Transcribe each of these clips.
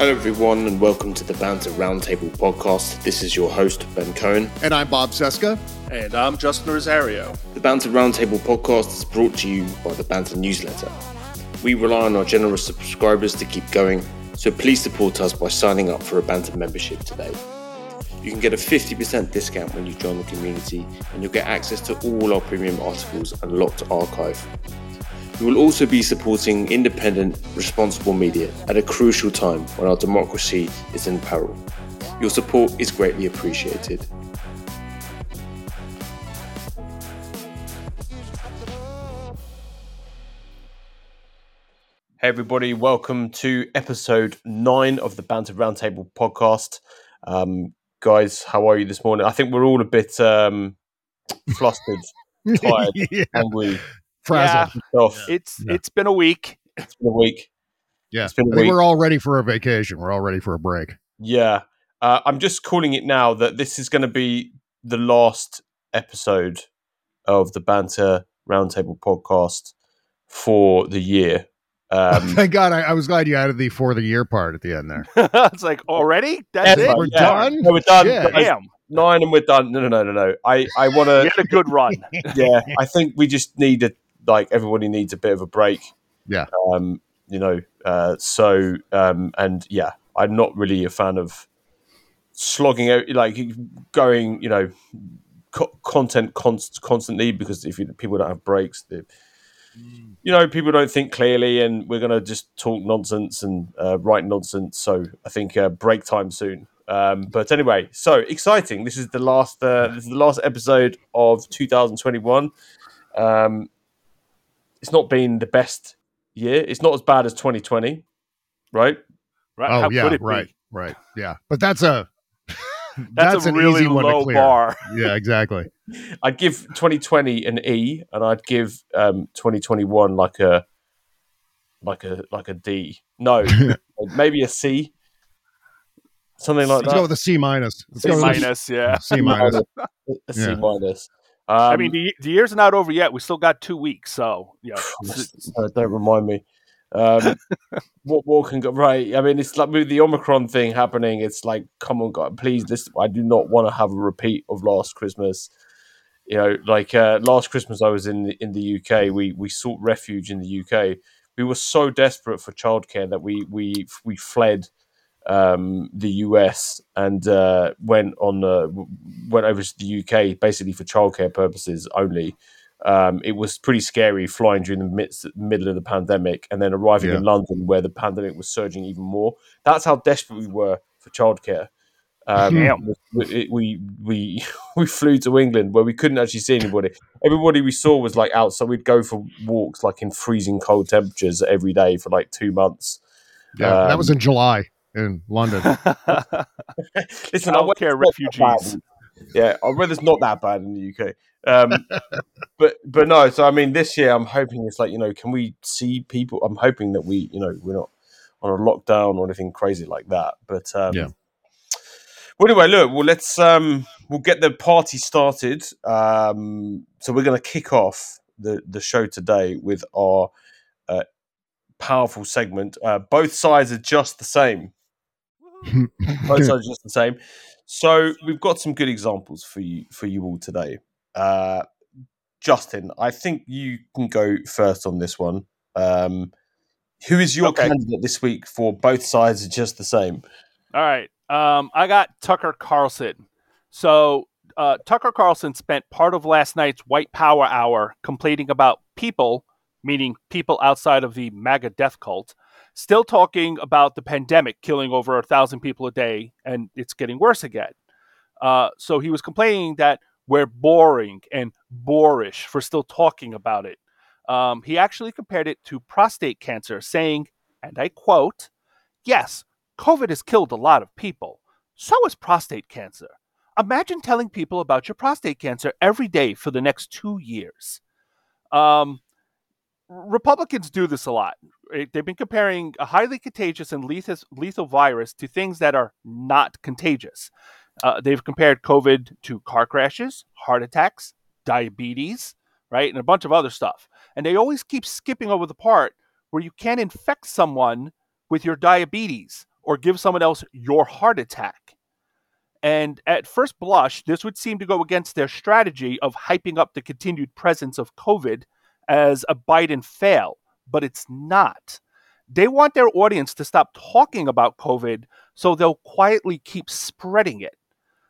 Hello, everyone, and welcome to the Banter Roundtable podcast. This is your host, Ben Cohen. And I'm Bob Cesca. And I'm Justin Rosario. The Banter Roundtable podcast is brought to you by the Banter newsletter. We rely on our generous subscribers to keep going, so please support us by signing up for a Banter membership today. You can get a 50% discount when you join the community, and you'll get access to all our premium articles and locked archive. We will also be supporting independent, responsible media at a crucial time when our democracy is in peril. Your support is greatly appreciated. Hey, everybody, welcome to episode nine of the Banter Roundtable podcast. Um, guys, how are you this morning? I think we're all a bit um, flustered, tired, yeah. angry frazzled. Yeah, it's yeah. it's been a week. It's been a week. Yeah, it's been a week. we're all ready for a vacation. We're all ready for a break. Yeah, uh, I'm just calling it now that this is going to be the last episode of the Banter Roundtable podcast for the year. Um, Thank God, I, I, was glad you added the for the year part at the end there. it's like already that's it. We're yeah. done. No, we're done. Yeah. Damn nine and we're done. No, no, no, no, no. I, I want to. Get a good run. yeah, I think we just need a like everybody needs a bit of a break. Yeah. Um, you know, uh, so um, and yeah, I'm not really a fan of slogging out, like going, you know, co- content const- constantly because if you, people don't have breaks, they, mm. you know, people don't think clearly, and we're going to just talk nonsense and uh, write nonsense. So I think uh, break time soon. Um, but anyway, so exciting! This is the last. Uh, this is the last episode of 2021. Um, it's not been the best year. It's not as bad as 2020, right? Right. Oh How yeah, right, be? right, yeah. But that's a that's, that's, a really low bar. Yeah, exactly. I'd give 2020 an E, and I'd give um, 2021 like a like a like a D. No, maybe a C. Something like Let's that. Let's go with a C minus. Let's C minus, yeah. C minus. a C minus. Um, I mean, the, the year's are not over yet. We still got two weeks, so yeah. uh, don't remind me. Um, what more can go right? I mean, it's like with the Omicron thing happening. It's like, come on, God, please. This I do not want to have a repeat of last Christmas. You know, like uh, last Christmas, I was in the, in the UK. We we sought refuge in the UK. We were so desperate for childcare that we we we fled um, the US and uh, went on uh, went over to the UK basically for childcare purposes only. Um, it was pretty scary flying during the midst, middle of the pandemic and then arriving yeah. in London where the pandemic was surging even more. That's how desperate we were for childcare. Um, we, we we we flew to England where we couldn't actually see anybody. Everybody we saw was like outside. We'd go for walks like in freezing cold temperatures every day for like two months. Yeah, um, that was in July in London. Listen, I care refugees. Yeah, I'd rather it's not that bad in the UK. Um, but but no, so I mean, this year I'm hoping it's like you know, can we see people? I'm hoping that we you know we're not on a lockdown or anything crazy like that. But um, yeah. Well, anyway, look, well, let's um, we'll get the party started. Um, so we're going to kick off the the show today with our uh, powerful segment. Uh, both sides are just the same. Both sides just the same. So we've got some good examples for you for you all today. Uh, Justin, I think you can go first on this one. Um, who is your okay. candidate this week for both sides are just the same? All right. Um, I got Tucker Carlson. So uh, Tucker Carlson spent part of last night's White Power Hour complaining about people, meaning people outside of the MAGA death cult, still talking about the pandemic killing over a thousand people a day, and it's getting worse again. Uh, so he was complaining that we're boring and boorish for still talking about it. Um, he actually compared it to prostate cancer, saying, and I quote, Yes, COVID has killed a lot of people. So has prostate cancer. Imagine telling people about your prostate cancer every day for the next two years. Um, Republicans do this a lot. They've been comparing a highly contagious and lethal, lethal virus to things that are not contagious. Uh, they've compared COVID to car crashes, heart attacks, diabetes, right, and a bunch of other stuff. And they always keep skipping over the part where you can infect someone with your diabetes or give someone else your heart attack. And at first blush, this would seem to go against their strategy of hyping up the continued presence of COVID as a Biden fail, but it's not. They want their audience to stop talking about COVID so they'll quietly keep spreading it.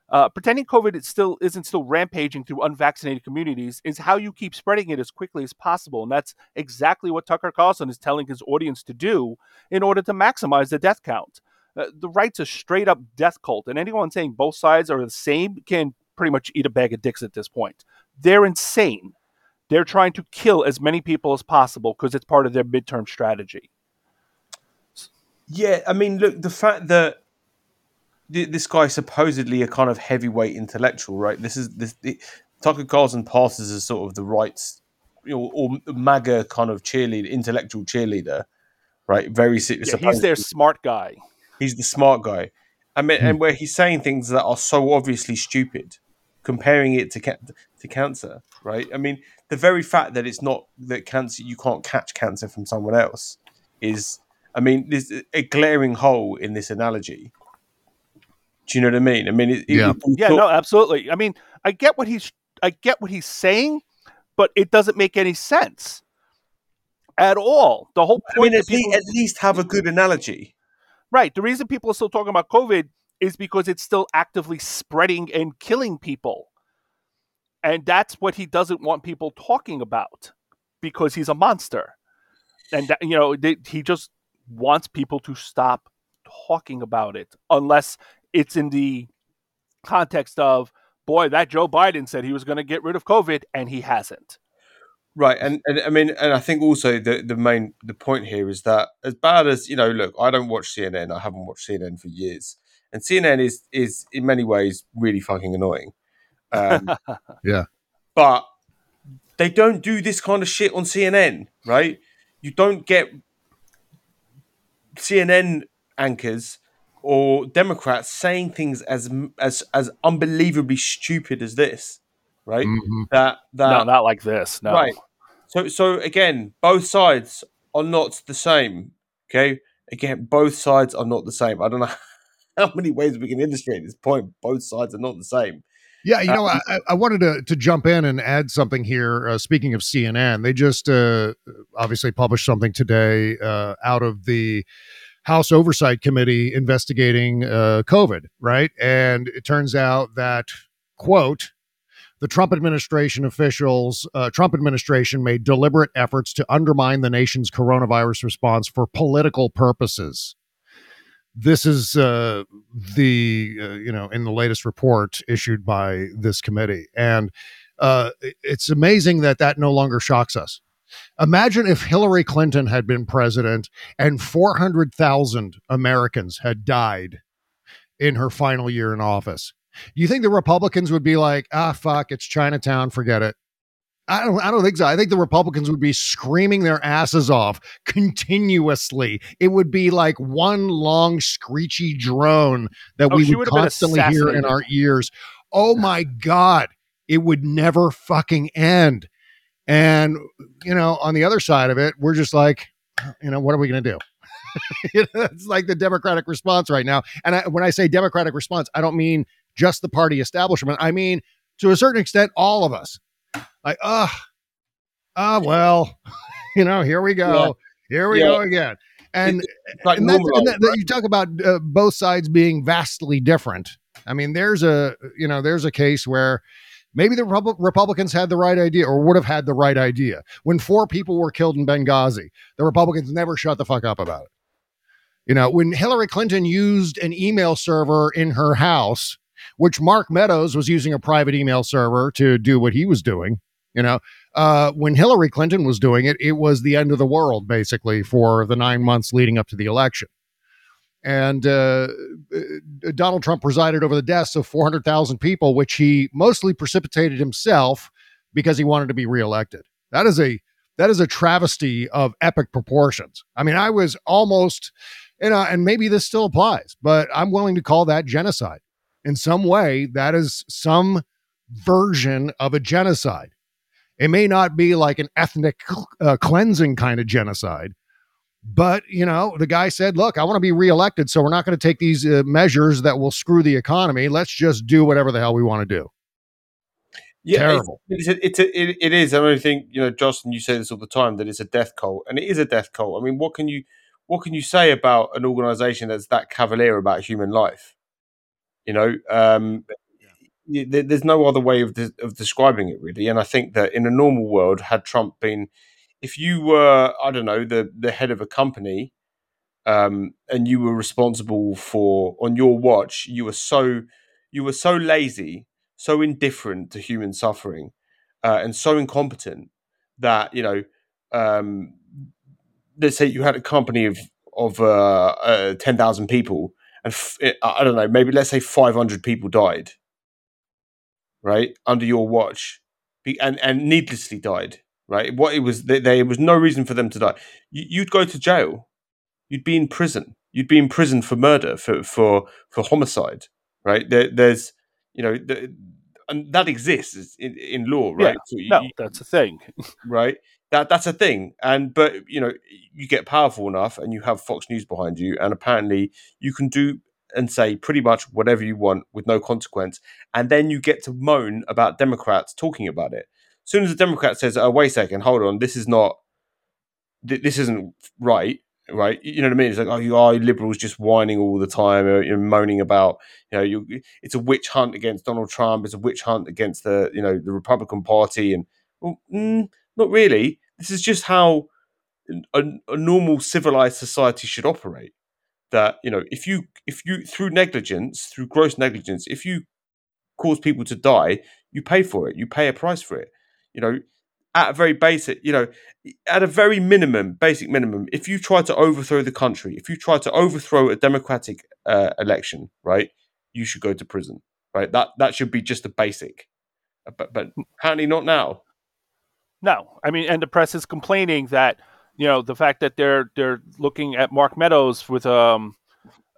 Uh, pretending COVID is still isn't still rampaging through unvaccinated communities is how you keep spreading it as quickly as possible, and that's exactly what Tucker Carlson is telling his audience to do in order to maximize the death count. Uh, the right's a straight up death cult, and anyone saying both sides are the same can pretty much eat a bag of dicks at this point. They're insane. They're trying to kill as many people as possible because it's part of their midterm strategy. Yeah, I mean, look, the fact that this guy supposedly a kind of heavyweight intellectual, right? This is this it, Tucker Carlson passes as sort of the rights, you know, or MAGA kind of cheerleader, intellectual cheerleader, right? Very yeah, he's their smart guy. He's the smart guy. I mean, hmm. and where he's saying things that are so obviously stupid, comparing it to to cancer, right? I mean, the very fact that it's not that cancer you can't catch cancer from someone else is, I mean, there's a glaring hole in this analogy do you know what I mean? I mean, it, yeah, it, yeah, no, absolutely. I mean, I get what he's, I get what he's saying, but it doesn't make any sense at all. The whole point. I mean, at, people, at least have a good analogy, right? The reason people are still talking about COVID is because it's still actively spreading and killing people, and that's what he doesn't want people talking about because he's a monster, and that, you know, they, he just wants people to stop talking about it unless it's in the context of boy that joe biden said he was going to get rid of covid and he hasn't. Right and, and i mean and i think also the the main the point here is that as bad as you know look i don't watch cnn i haven't watched cnn for years and cnn is is in many ways really fucking annoying um, yeah but they don't do this kind of shit on cnn right you don't get cnn anchors or Democrats saying things as as as unbelievably stupid as this, right? Mm-hmm. That that no, not like this, no. Right. So so again, both sides are not the same. Okay, again, both sides are not the same. I don't know how many ways we can illustrate this point. Both sides are not the same. Yeah, you know, um, I, I, wanted to to jump in and add something here. Uh, speaking of CNN, they just uh, obviously published something today uh, out of the House Oversight Committee investigating uh, COVID, right? And it turns out that, quote, the Trump administration officials, uh, Trump administration made deliberate efforts to undermine the nation's coronavirus response for political purposes. This is uh, the, uh, you know, in the latest report issued by this committee. And uh, it's amazing that that no longer shocks us Imagine if Hillary Clinton had been president and 400,000 Americans had died in her final year in office. You think the Republicans would be like, ah, fuck, it's Chinatown, forget it? I don't, I don't think so. I think the Republicans would be screaming their asses off continuously. It would be like one long screechy drone that oh, we would constantly hear in our ears. Oh my God. It would never fucking end. And, you know, on the other side of it, we're just like, you know, what are we going to do? it's like the Democratic response right now. And I, when I say Democratic response, I don't mean just the party establishment. I mean, to a certain extent, all of us. Like, ah, uh, ah, well, you know, here we go. Yeah. Here we yeah. go again. And, like and, and that, right? you talk about uh, both sides being vastly different. I mean, there's a, you know, there's a case where Maybe the Republicans had the right idea or would have had the right idea. When four people were killed in Benghazi, the Republicans never shut the fuck up about it. You know, when Hillary Clinton used an email server in her house, which Mark Meadows was using a private email server to do what he was doing, you know, uh, when Hillary Clinton was doing it, it was the end of the world, basically, for the nine months leading up to the election and uh, uh, Donald Trump presided over the deaths of 400,000 people, which he mostly precipitated himself because he wanted to be reelected. That is a that is a travesty of epic proportions. I mean, I was almost, you know, and maybe this still applies, but I'm willing to call that genocide in some way. That is some version of a genocide. It may not be like an ethnic uh, cleansing kind of genocide, But, you know, the guy said, look, I want to be reelected. So we're not going to take these uh, measures that will screw the economy. Let's just do whatever the hell we want to do. Yeah, Terrible. It's, it's, a, it's a, it, it is. I mean, I think you know, Justin, you say this all the time that it's a death cult, and it is a death cult. I mean, what can you what can you say about an organization that's that cavalier about human life? You know, um, yeah. there's no other way of de- of describing it really. And I think that in a normal world, had Trump been, if you were, I don't know, the the head of a company, um, and you were responsible for on your watch, you were so you were so lazy so indifferent to human suffering uh, and so incompetent that you know um, let's say you had a company of of uh, uh, 10,000 people and I don't know maybe let's say 500 people died right under your watch and and needlessly died right? What it was there, there was no reason for them to die. You, you'd go to jail. You'd be in prison. You'd be in prison for murder for for for homicide right? There, there's you know the, and that exists in, in law, right? Yeah, so you, no, that's a thing, right? That that's a thing, and but you know, you get powerful enough, and you have Fox News behind you, and apparently you can do and say pretty much whatever you want with no consequence, and then you get to moan about Democrats talking about it. As soon as a Democrat says, "Oh, wait a second, hold on, this is not, this isn't right," right? You know what I mean? It's like, oh, you are liberals just whining all the time, or, you know, moaning about, you know, you, it's a witch hunt against Donald Trump. It's a witch hunt against the, you know, the Republican Party, and well, mm, not really. This is just how a, a normal civilized society should operate. That you know, if you if you through negligence, through gross negligence, if you cause people to die, you pay for it. You pay a price for it. You know, at a very basic, you know, at a very minimum, basic minimum, if you try to overthrow the country, if you try to overthrow a democratic uh, election, right, you should go to prison, right? That that should be just a basic, but but apparently not now. No, I mean, and the press is complaining that you know the fact that they're they're looking at Mark Meadows with um,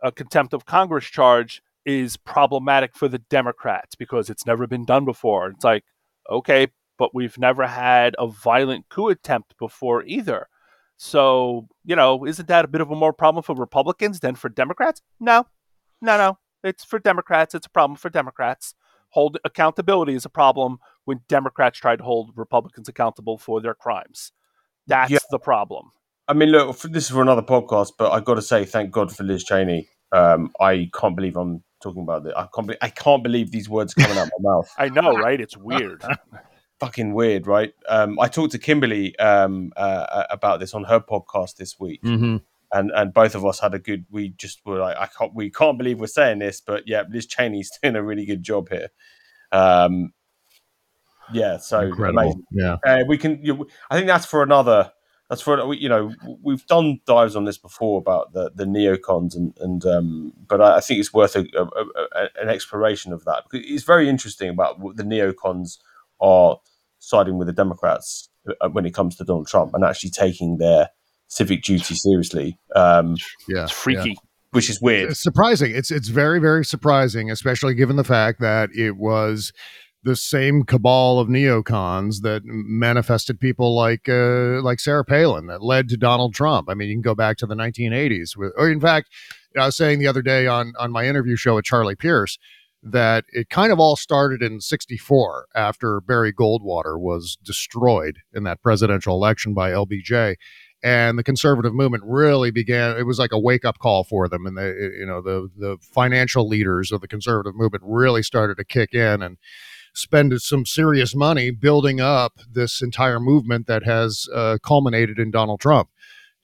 a contempt of Congress charge is problematic for the Democrats because it's never been done before. It's like, okay, but we've never had a violent coup attempt before either. So, you know, isn't that a bit of a more problem for Republicans than for Democrats? No, no, no. It's for Democrats. It's a problem for Democrats. Hold accountability is a problem when Democrats try to hold Republicans accountable for their crimes. That's yeah. the problem. I mean, look, this is for another podcast, but I've got to say, thank God for Liz Cheney. Um, I can't believe I'm talking about this. I can't, be- I can't believe these words coming out my mouth. I know, right? It's weird. fucking weird, right? Um, I talked to Kimberly um, uh, about this on her podcast this week, mm-hmm. And and both of us had a good. We just were like, I can't, we can't believe we're saying this, but yeah, Liz Cheney's doing a really good job here. Um, yeah, so Incredible. amazing. Yeah, uh, we can. You know, I think that's for another. That's for you know we've done dives on this before about the the neocons and and um, but I, I think it's worth a, a, a, an exploration of that because it's very interesting about what the neocons are siding with the Democrats uh, when it comes to Donald Trump and actually taking their civic duty seriously. Um, yeah, it's freaky. Yeah. Which is weird. It's surprising. It's it's very very surprising, especially given the fact that it was the same cabal of neocons that manifested people like uh, like Sarah Palin that led to Donald Trump. I mean, you can go back to the 1980s, with, or in fact, I was saying the other day on on my interview show with Charlie Pierce that it kind of all started in 64 after Barry Goldwater was destroyed in that presidential election by LBJ. And the conservative movement really began. It was like a wake up call for them, and the you know the the financial leaders of the conservative movement really started to kick in and spend some serious money building up this entire movement that has uh, culminated in Donald Trump.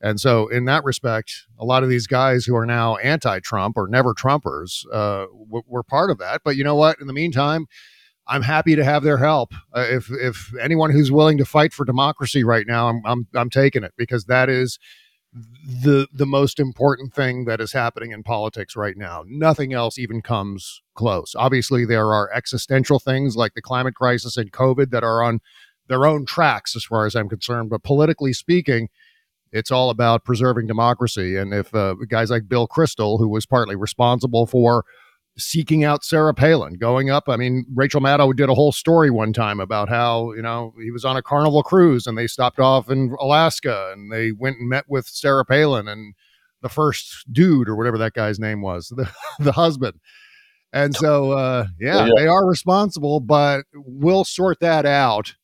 And so, in that respect, a lot of these guys who are now anti-Trump or never Trumpers uh, w- were part of that. But you know what? In the meantime, I'm happy to have their help. Uh, if if anyone who's willing to fight for democracy right now, I'm I'm I'm taking it because that is the the most important thing that is happening in politics right now. Nothing else even comes close. Obviously, there are existential things like the climate crisis and COVID that are on their own tracks, as far as I'm concerned. But politically speaking it's all about preserving democracy. And if uh, guys like Bill Kristol, who was partly responsible for seeking out Sarah Palin, going up. I mean, Rachel Maddow did a whole story one time about how, you know, he was on a carnival cruise and they stopped off in Alaska and they went and met with Sarah Palin and the first dude or whatever that guy's name was, the, the husband. And so, uh, yeah, yeah, they are responsible, but we'll sort that out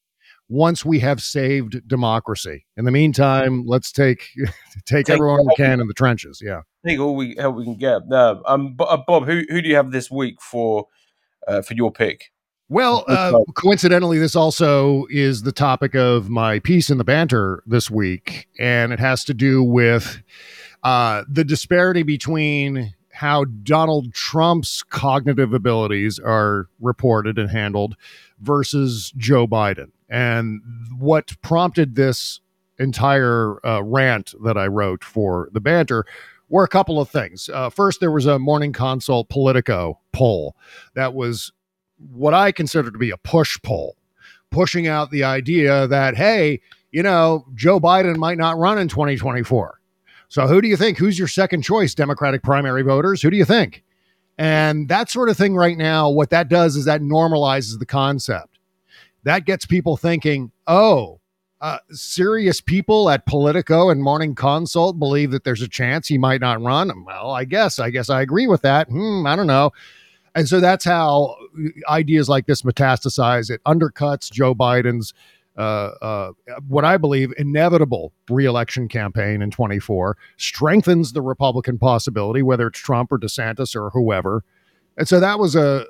once we have saved democracy. In the meantime, let's take take, take everyone we can in the trenches. Yeah, take all we help we can get. Uh, um, uh, Bob, who who do you have this week for uh, for your pick? Well, uh, coincidentally, this also is the topic of my piece in the banter this week, and it has to do with uh, the disparity between how Donald Trump's cognitive abilities are reported and handled versus Joe Biden. And what prompted this entire uh, rant that I wrote for the banter were a couple of things. Uh, first, there was a Morning Consult Politico poll that was what I consider to be a push poll, pushing out the idea that, hey, you know, Joe Biden might not run in 2024. So who do you think? Who's your second choice, Democratic primary voters? Who do you think? And that sort of thing right now, what that does is that normalizes the concept. That gets people thinking, oh, uh, serious people at Politico and Morning Consult believe that there's a chance he might not run. Well, I guess, I guess I agree with that. Hmm, I don't know. And so that's how ideas like this metastasize. It undercuts Joe Biden's uh, uh, what I believe inevitable reelection campaign in 24, strengthens the Republican possibility, whether it's Trump or DeSantis or whoever. And so that was a,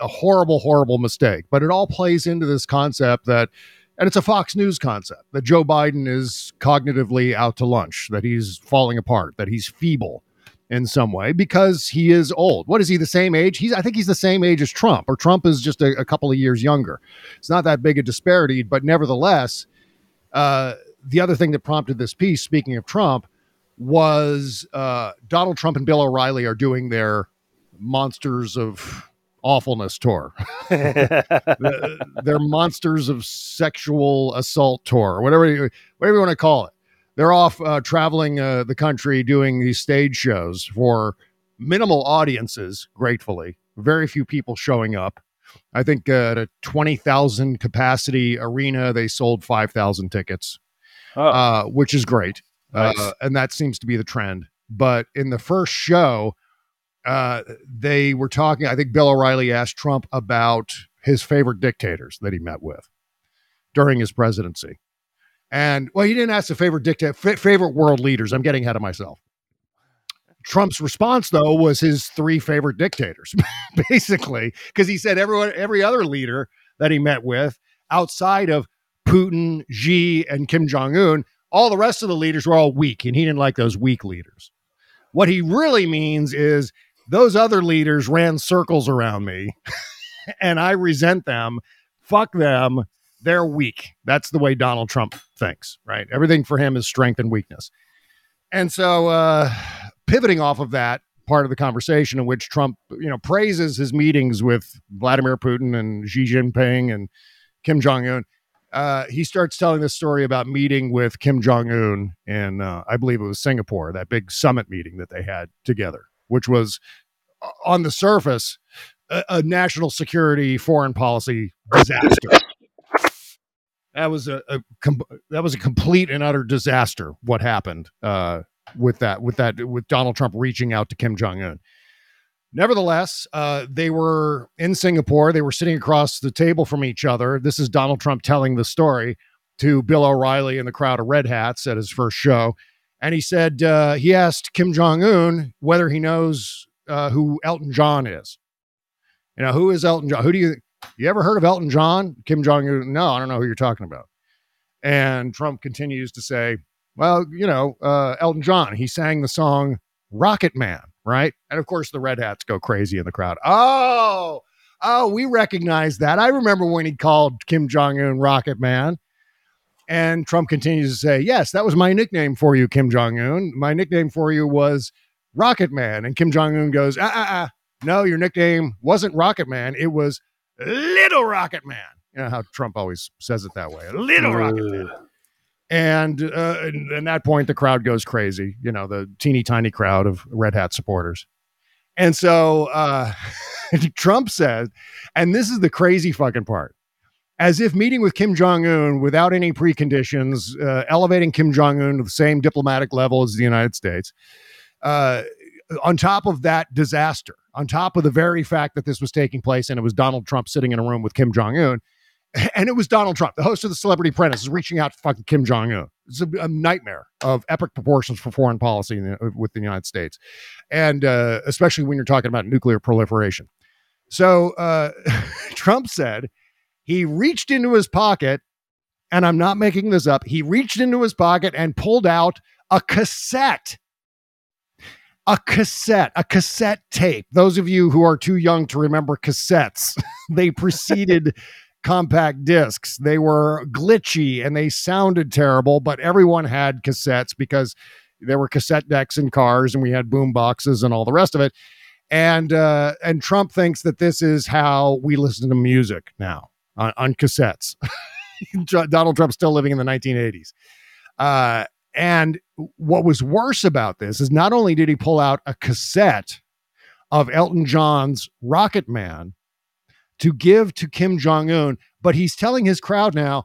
a horrible, horrible mistake. But it all plays into this concept that, and it's a Fox News concept, that Joe Biden is cognitively out to lunch, that he's falling apart, that he's feeble, in some way because he is old. What is he the same age? He's I think he's the same age as Trump, or Trump is just a, a couple of years younger. It's not that big a disparity, but nevertheless, uh, the other thing that prompted this piece, speaking of Trump, was uh, Donald Trump and Bill O'Reilly are doing their Monsters of Awfulness tour. They're Monsters of Sexual Assault tour, or whatever you, whatever you want to call it they're off uh, traveling uh, the country doing these stage shows for minimal audiences, gratefully. Very few people showing up. I think uh, at a 20,000 capacity arena, they sold 5,000 tickets, oh. Uh, which is great. Uh, nice. and that seems to be the trend. But in the first show, uh, they were talking. I think Bill O'Reilly asked Trump about his favorite dictators that he met with during his presidency. And well, he didn't ask the favorite dictator, f- favorite world leaders. I'm getting ahead of myself. Trump's response, though, was his three favorite dictators, basically, because he said everyone, every other leader that he met with outside of Putin, Xi, and Kim Jong Un, all the rest of the leaders were all weak, and he didn't like those weak leaders. What he really means is those other leaders ran circles around me, and I resent them. Fuck them they're weak. That's the way Donald Trump thinks, right? Everything for him is strength and weakness. And so, uh, pivoting off of that part of the conversation in which Trump, you know, praises his meetings with Vladimir Putin and Xi Jinping and Kim Jong Un, uh, he starts telling this story about meeting with Kim Jong Un in, uh, I believe it was Singapore, that big summit meeting that they had together, which was uh, on the surface a, a national security foreign policy disaster that was a, a com- that was a complete and utter disaster. What happened uh, with that with that with Donald Trump reaching out to Kim Jong Un. Nevertheless, uh, they were in Singapore. They were sitting across the table from each other. This is Donald Trump telling the story to Bill O'Reilly and the crowd of red hats at his first show. And he said uh, he asked Kim Jong Un whether he knows uh, who Elton John is. You know, who is Elton John? Who do you you ever heard of Elton John? Kim Jong Un? No, I don't know who you're talking about. And Trump continues to say, well, you know, uh, Elton John, he sang the song Rocket Man, right? And of course, the Red Hats go crazy in the crowd. Oh, oh, we recognize that. I remember when he called Kim Jong Un Rocket Man. And Trump continues to say, Yes, that was my nickname for you, Kim Jong Un. My nickname for you was Rocket Man. And Kim Jong Un goes, Ah, ah, ah. No, your nickname wasn't Rocket Man. It was Little Rocket Man. You know how Trump always says it that way. Little Rocket Man. And, uh, and at that point, the crowd goes crazy. You know, the teeny tiny crowd of Red Hat supporters. And so, uh, Trump says, and this is the crazy fucking part. As if meeting with Kim Jong Un without any preconditions, uh, elevating Kim Jong Un to the same diplomatic level as the United States, uh, on top of that disaster, on top of the very fact that this was taking place and it was Donald Trump sitting in a room with Kim Jong Un, and it was Donald Trump, the host of the Celebrity Apprentice, is reaching out to fucking Kim Jong Un. It's a, a, nightmare of epic proportions for foreign policy the, with the United States, and uh, especially when you're talking about nuclear proliferation. So uh, Trump said he reached into his pocket, and I'm not making this up. He reached into his pocket and pulled out a cassette a cassette, a cassette tape. Those of you who are too young to remember cassettes, they preceded compact discs. They were glitchy and they sounded terrible, but everyone had cassettes because there were cassette decks in cars and we had boom boxes and all the rest of it. And uh, and Trump thinks that this is how we listen to music now on, on cassettes. Donald Trump's still living in the 1980s. Uh, and what was worse about this is not only did he pull out a cassette of Elton John's Rocket Man to give to Kim Jong un, but he's telling his crowd now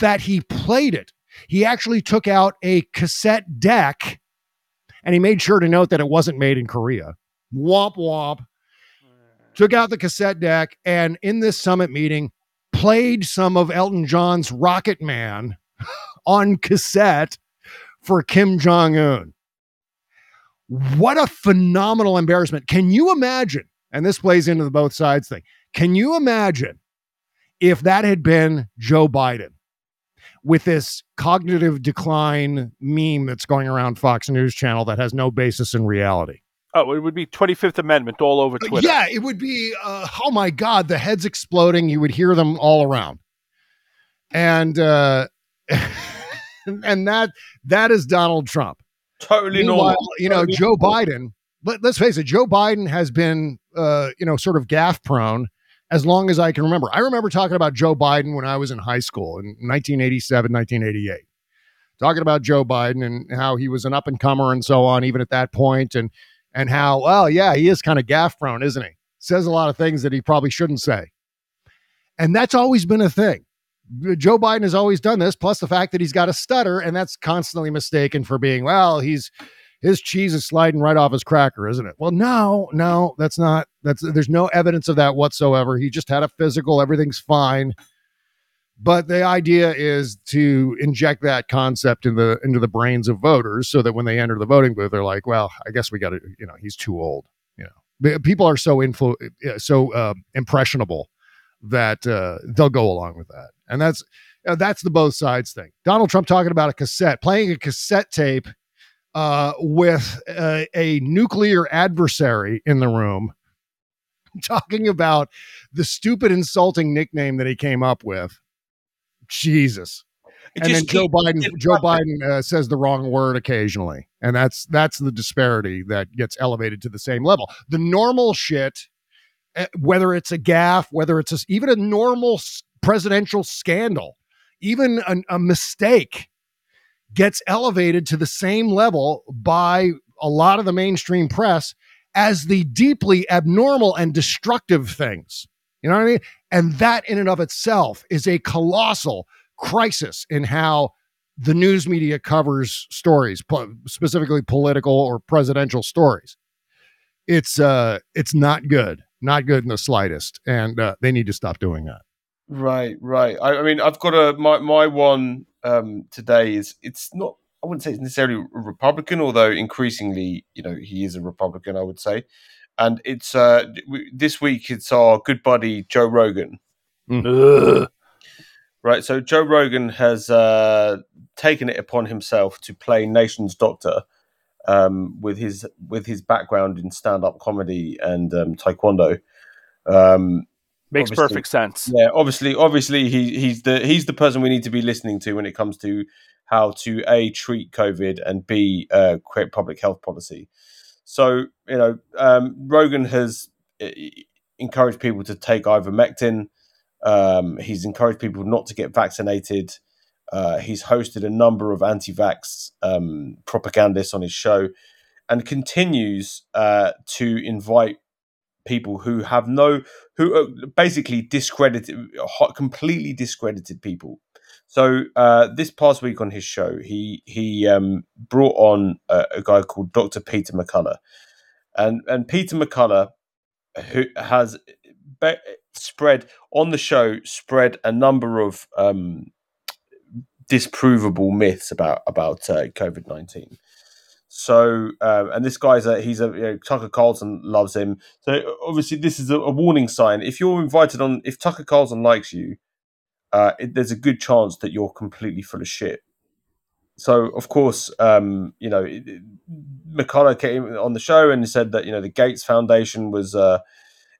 that he played it. He actually took out a cassette deck and he made sure to note that it wasn't made in Korea. Womp womp. Took out the cassette deck and in this summit meeting played some of Elton John's Rocket Man on cassette for Kim Jong un. What a phenomenal embarrassment. Can you imagine? And this plays into the both sides thing. Can you imagine if that had been Joe Biden with this cognitive decline meme that's going around Fox News channel that has no basis in reality? Oh, it would be 25th Amendment all over Twitter. Yeah, it would be, uh, oh my God, the heads exploding. You would hear them all around. And, uh, and that that is Donald Trump. Totally normal. You know, totally Joe normal. Biden. Let, us face it, Joe Biden has been, uh, you know, sort of gaffe prone as long as I can remember. I remember talking about Joe Biden when I was in high school in 1987, 1988. Talking about Joe Biden and how he was an up and comer and so on, even at that point, and and how well, yeah, he is kind of gaffe prone, isn't he? Says a lot of things that he probably shouldn't say, and that's always been a thing. Joe Biden has always done this, plus the fact that he's got a stutter, and that's constantly mistaken for being, well, he's his cheese is sliding right off his cracker, isn't it? Well, no, no, that's not. That's there's no evidence of that whatsoever. He just had a physical, everything's fine. But the idea is to inject that concept in the into the brains of voters so that when they enter the voting booth, they're like, well, I guess we got to, you know, he's too old. You know, people are so influ- so uh, impressionable that uh, they'll go along with that. And that's uh, that's the both sides thing. Donald Trump talking about a cassette, playing a cassette tape uh, with a, a nuclear adversary in the room, talking about the stupid, insulting nickname that he came up with. Jesus. It and then Joe Biden, Joe Biden uh, says the wrong word occasionally, and that's that's the disparity that gets elevated to the same level. The normal shit Eh, whether it's a gaffe, whether it's a, even a normal presidential scandal, even a, a mistake gets elevated to the same level by a lot of the mainstream press as the deeply abnormal and destructive things. You know what I mean? And that in and of itself is a colossal crisis in how the news media covers stories, po- specifically political or presidential stories. It's uh it's not good not good in the slightest, and uh, they need to stop doing that. Right, right. I, I mean, I've got a my my one um, today is it's not. I wouldn't say it's necessarily a Republican, although increasingly, you know, he is a Republican. I would say, and it's uh, this week. It's our good buddy Joe Rogan. Mm. Right, so Joe Rogan has uh, taken it upon himself to play Nation's Doctor um, with his with his background in stand up comedy and um, taekwondo. Um, Makes perfect sense. Yeah, obviously, obviously he he's the he's the person we need to be listening to when it comes to how to a treat COVID and b uh, create public health policy. So you know, um, Rogan has uh, encouraged people to take ivermectin. Um, he's encouraged people not to get vaccinated. Uh, he's hosted a number of anti-vax um, propagandists on his show, and continues uh, to invite people who have no who are basically discredited, completely discredited people. So uh, this past week on his show, he he um, brought on a, a, guy called Dr. Peter McCullough, and and Peter McCullough, who has be- spread on the show, spread a number of um, disprovable myths about about uh, COVID nineteen. So, um, and this guy's a he's a you know, Tucker Carlson loves him. So obviously, this is a, a, warning sign. If you're invited on, if Tucker Carlson likes you, uh, it, there's a good chance that you're completely full of shit. So, of course, um, you know, McCullough came on the show and said that you know the Gates Foundation was uh,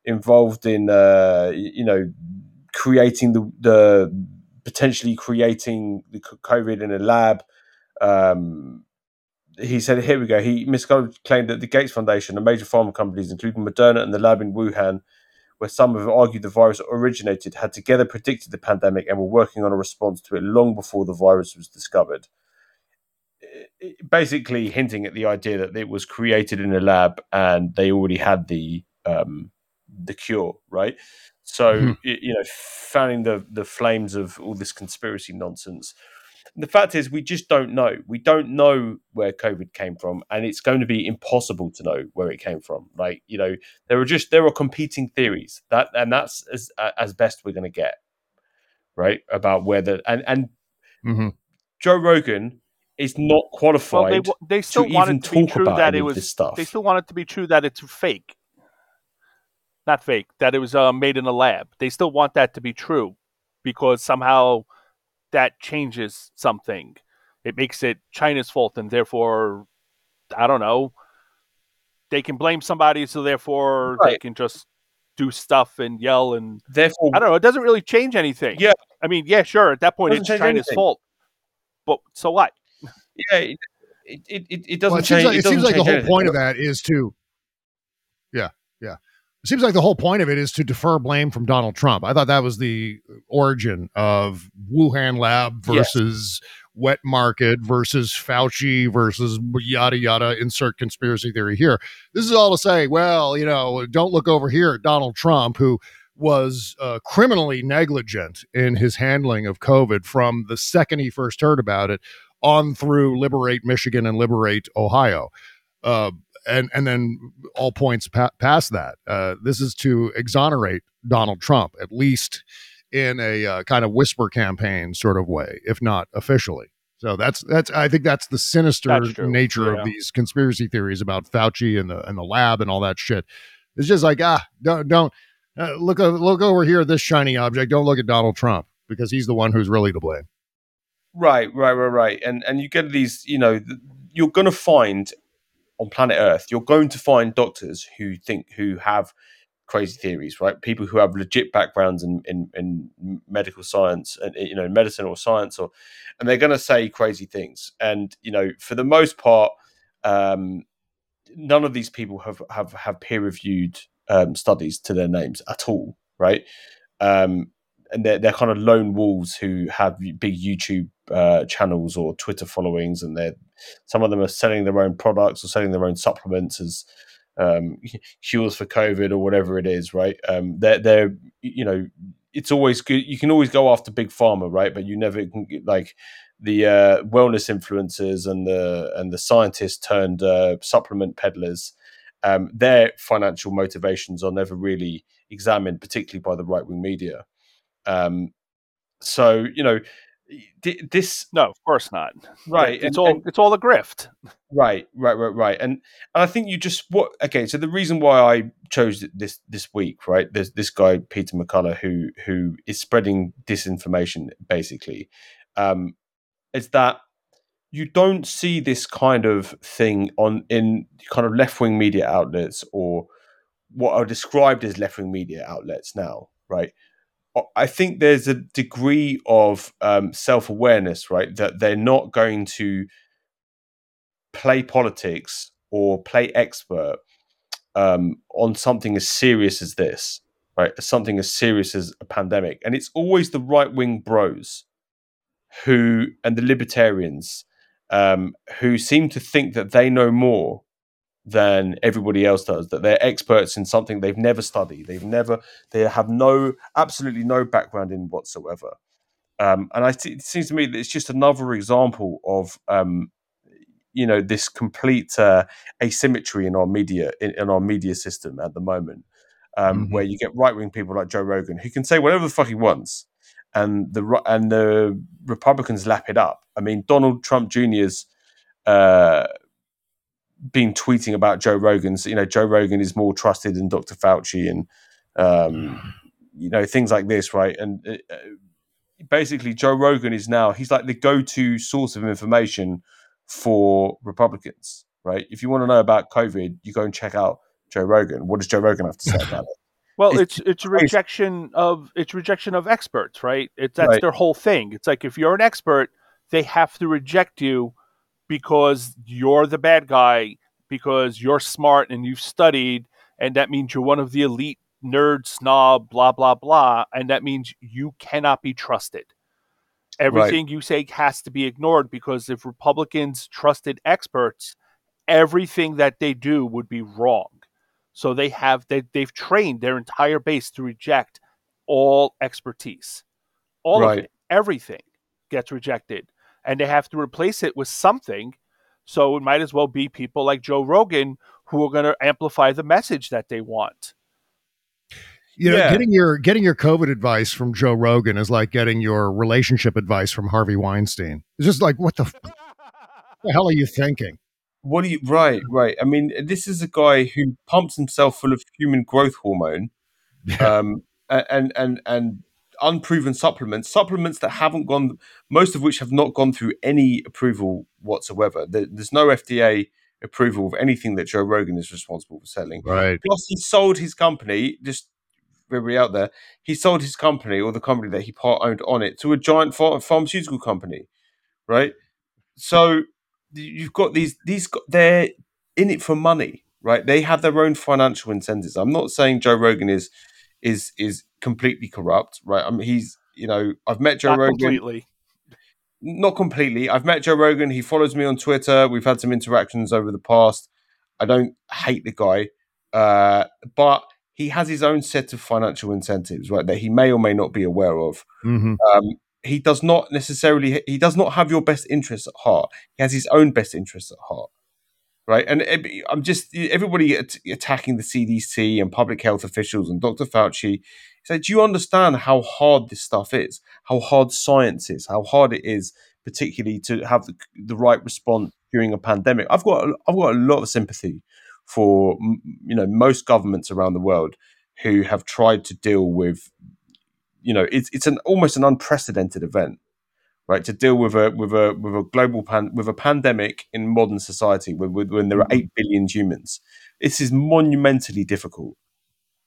involved in uh, you know creating the the potentially creating the COVID in a lab. Um, he said, here we go. He claimed that the Gates Foundation and major pharma companies, including Moderna and the lab in Wuhan, where some have argued the virus originated, had together predicted the pandemic and were working on a response to it long before the virus was discovered. Basically, hinting at the idea that it was created in a lab and they already had the um, the cure, right? So, mm-hmm. you know, fanning the the flames of all this conspiracy nonsense the fact is, we just don't know. We don't know where COVID came from, and it's going to be impossible to know where it came from. Like you know, there are just there are competing theories that, and that's as as best we're going to get, right? About whether and and mm-hmm. Joe Rogan is not qualified. Well, they, they still to want even it to be talk true about that it was stuff. They still want it to be true that it's fake, not fake. That it was uh, made in a lab. They still want that to be true because somehow that changes something. It makes it China's fault, and therefore, I don't know, they can blame somebody, so therefore right. they can just do stuff and yell and therefore I don't know. It doesn't really change anything. Yeah, I mean, yeah, sure. At that point, it's China's anything. fault, but so what? Yeah, it it, it, it doesn't well, it change. Seems like, it, it seems like the whole anything. point of that is to, yeah, yeah. It seems like the whole point of it is to defer blame from Donald Trump. I thought that was the origin of Wuhan lab versus yes. wet market versus Fauci versus yada yada. Insert conspiracy theory here. This is all to say, well, you know, don't look over here at Donald Trump, who was uh, criminally negligent in his handling of COVID from the second he first heard about it on through liberate Michigan and liberate Ohio. Uh, and and then all points pa- past that. Uh, this is to exonerate Donald Trump, at least in a uh, kind of whisper campaign sort of way, if not officially. So that's that's I think that's the sinister that's nature yeah. of these conspiracy theories about Fauci and the and the lab and all that shit. It's just like ah don't don't uh, look look over here at this shiny object. Don't look at Donald Trump because he's the one who's really to blame. Right, right, right, right. And and you get these, you know, you're going to find on planet Earth, you're going to find doctors who think who have crazy theories, right? People who have legit backgrounds in, in, in medical science and you know medicine or science, or and they're going to say crazy things. And you know, for the most part, um, none of these people have have have peer reviewed um, studies to their names at all, right? Um, and they're, they're kind of lone wolves who have big YouTube uh, channels or Twitter followings, and they're some of them are selling their own products or selling their own supplements as um, cures for COVID or whatever it is, right? Um, they're they're you know it's always good. You can always go after big pharma, right? But you never can get like the uh, wellness influencers and the and the scientists turned uh, supplement peddlers. Um, their financial motivations are never really examined, particularly by the right wing media. Um, so you know, this no, of course not. Right, it's and, all and, it's all a grift. Right, right, right, right. And and I think you just what okay. So the reason why I chose this this week, right? There's this guy Peter McCullough who who is spreading disinformation basically. Um, is that you don't see this kind of thing on in kind of left wing media outlets or what are described as left wing media outlets now, right? I think there's a degree of um, self awareness, right? That they're not going to play politics or play expert um, on something as serious as this, right? Something as serious as a pandemic. And it's always the right wing bros who, and the libertarians, um, who seem to think that they know more than everybody else does. That they're experts in something they've never studied. They've never. They have no absolutely no background in whatsoever. Um, and I th- it seems to me that it's just another example of um, you know this complete uh, asymmetry in our media in, in, our media system at the moment, um, mm-hmm. where you get right wing people like Joe Rogan who can say whatever the fuck he wants, and the and the Republicans lap it up. I mean, Donald Trump Jr.'s uh, been tweeting about Joe Rogan's. You know, Joe Rogan is more trusted than Dr. Fauci, and um, you know things like this, right? And uh, basically, Joe Rogan is now he's like the go-to source of information for Republicans, right? If you want to know about COVID, you go and check out Joe Rogan. What does Joe Rogan have to say about it? Well, it's it's, it's a rejection of it's rejection of experts, right? It's that's right. their whole thing. It's like if you're an expert, they have to reject you because you're the bad guy, because you're smart and you've studied, and that means you're one of the elite nerd snob, blah blah blah, and that means you cannot be trusted. Everything right. you say has to be ignored because if Republicans trusted experts, everything that they do would be wrong. So they have they, they've trained their entire base to reject all expertise. All right. of it, everything gets rejected. And they have to replace it with something. So it might as well be people like Joe Rogan who are going to amplify the message that they want. You know, yeah. getting your getting your COVID advice from Joe Rogan is like getting your relationship advice from Harvey Weinstein. It's just like, what the, f- the hell are you thinking? What do you? Right, right. I mean, this is a guy who pumps himself full of human growth hormone, um, and and and unproven supplements, supplements that haven't gone, most of which have not gone through any approval whatsoever. there's no FDA approval of anything that Joe Rogan is responsible for selling. Right. Plus, he sold his company just everybody out there, he sold his company or the company that he part owned on it to a giant ph- pharmaceutical company, right? So you've got these these they're in it for money, right? They have their own financial incentives. I'm not saying Joe Rogan is is is completely corrupt, right? I mean, he's you know I've met Joe not Rogan completely. Not completely. I've met Joe Rogan. He follows me on Twitter. We've had some interactions over the past. I don't hate the guy, uh, but he has his own set of financial incentives, right, that he may or may not be aware of. Mm-hmm. Um, he does not necessarily, he does not have your best interests at heart. He has his own best interests at heart, right? And I'm just everybody attacking the CDC and public health officials and Dr. Fauci. So, do you understand how hard this stuff is? How hard science is? How hard it is, particularly to have the, the right response during a pandemic? I've got I've got a lot of sympathy for you know most governments around the world who have tried to deal with you know it's it's an almost an unprecedented event right to deal with a with a with a global pan with a pandemic in modern society when, when there are mm-hmm. 8 billion humans. This is monumentally difficult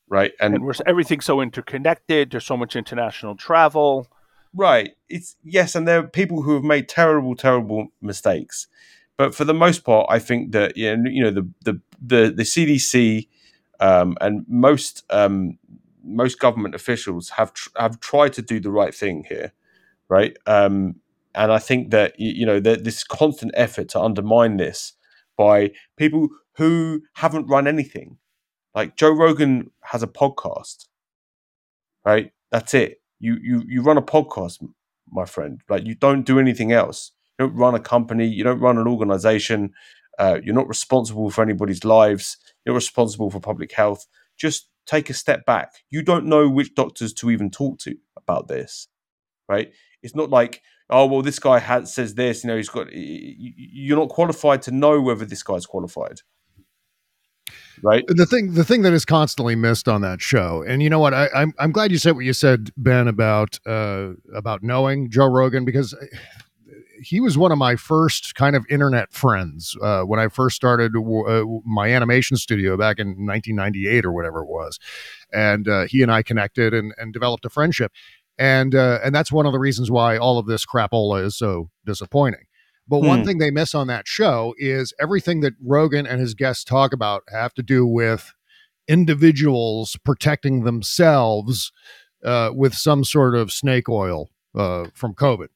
right? And, and everything's so interconnected there's so much international travel. Right it's yes and there are people who have made terrible terrible mistakes. But for the most part, I think that you know the the the, the CDC um, and most um, most government officials have tr- have tried to do the right thing here, right? Um, and I think that you know that this constant effort to undermine this by people who haven't run anything, like Joe Rogan has a podcast, right? That's it. You you you run a podcast, my friend. Like you don't do anything else. You don't run a company. You don't run an organization. Uh, you're not responsible for anybody's lives. You're responsible for public health. Just take a step back. You don't know which doctors to even talk to about this, right? It's not like, oh well, this guy has says this. You know, he's got. You're not qualified to know whether this guy's qualified right the thing the thing that is constantly missed on that show and you know what I, am I'm, I'm glad you said what you said ben about uh about knowing joe rogan because he was one of my first kind of internet friends uh, when I first started uh, my animation studio back in 1998 or whatever it was, and uh, he and I connected and, and developed a friendship, and uh, and that's one of the reasons why all of this crapola is so disappointing. But hmm. one thing they miss on that show is everything that Rogan and his guests talk about have to do with individuals protecting themselves uh, with some sort of snake oil uh, from COVID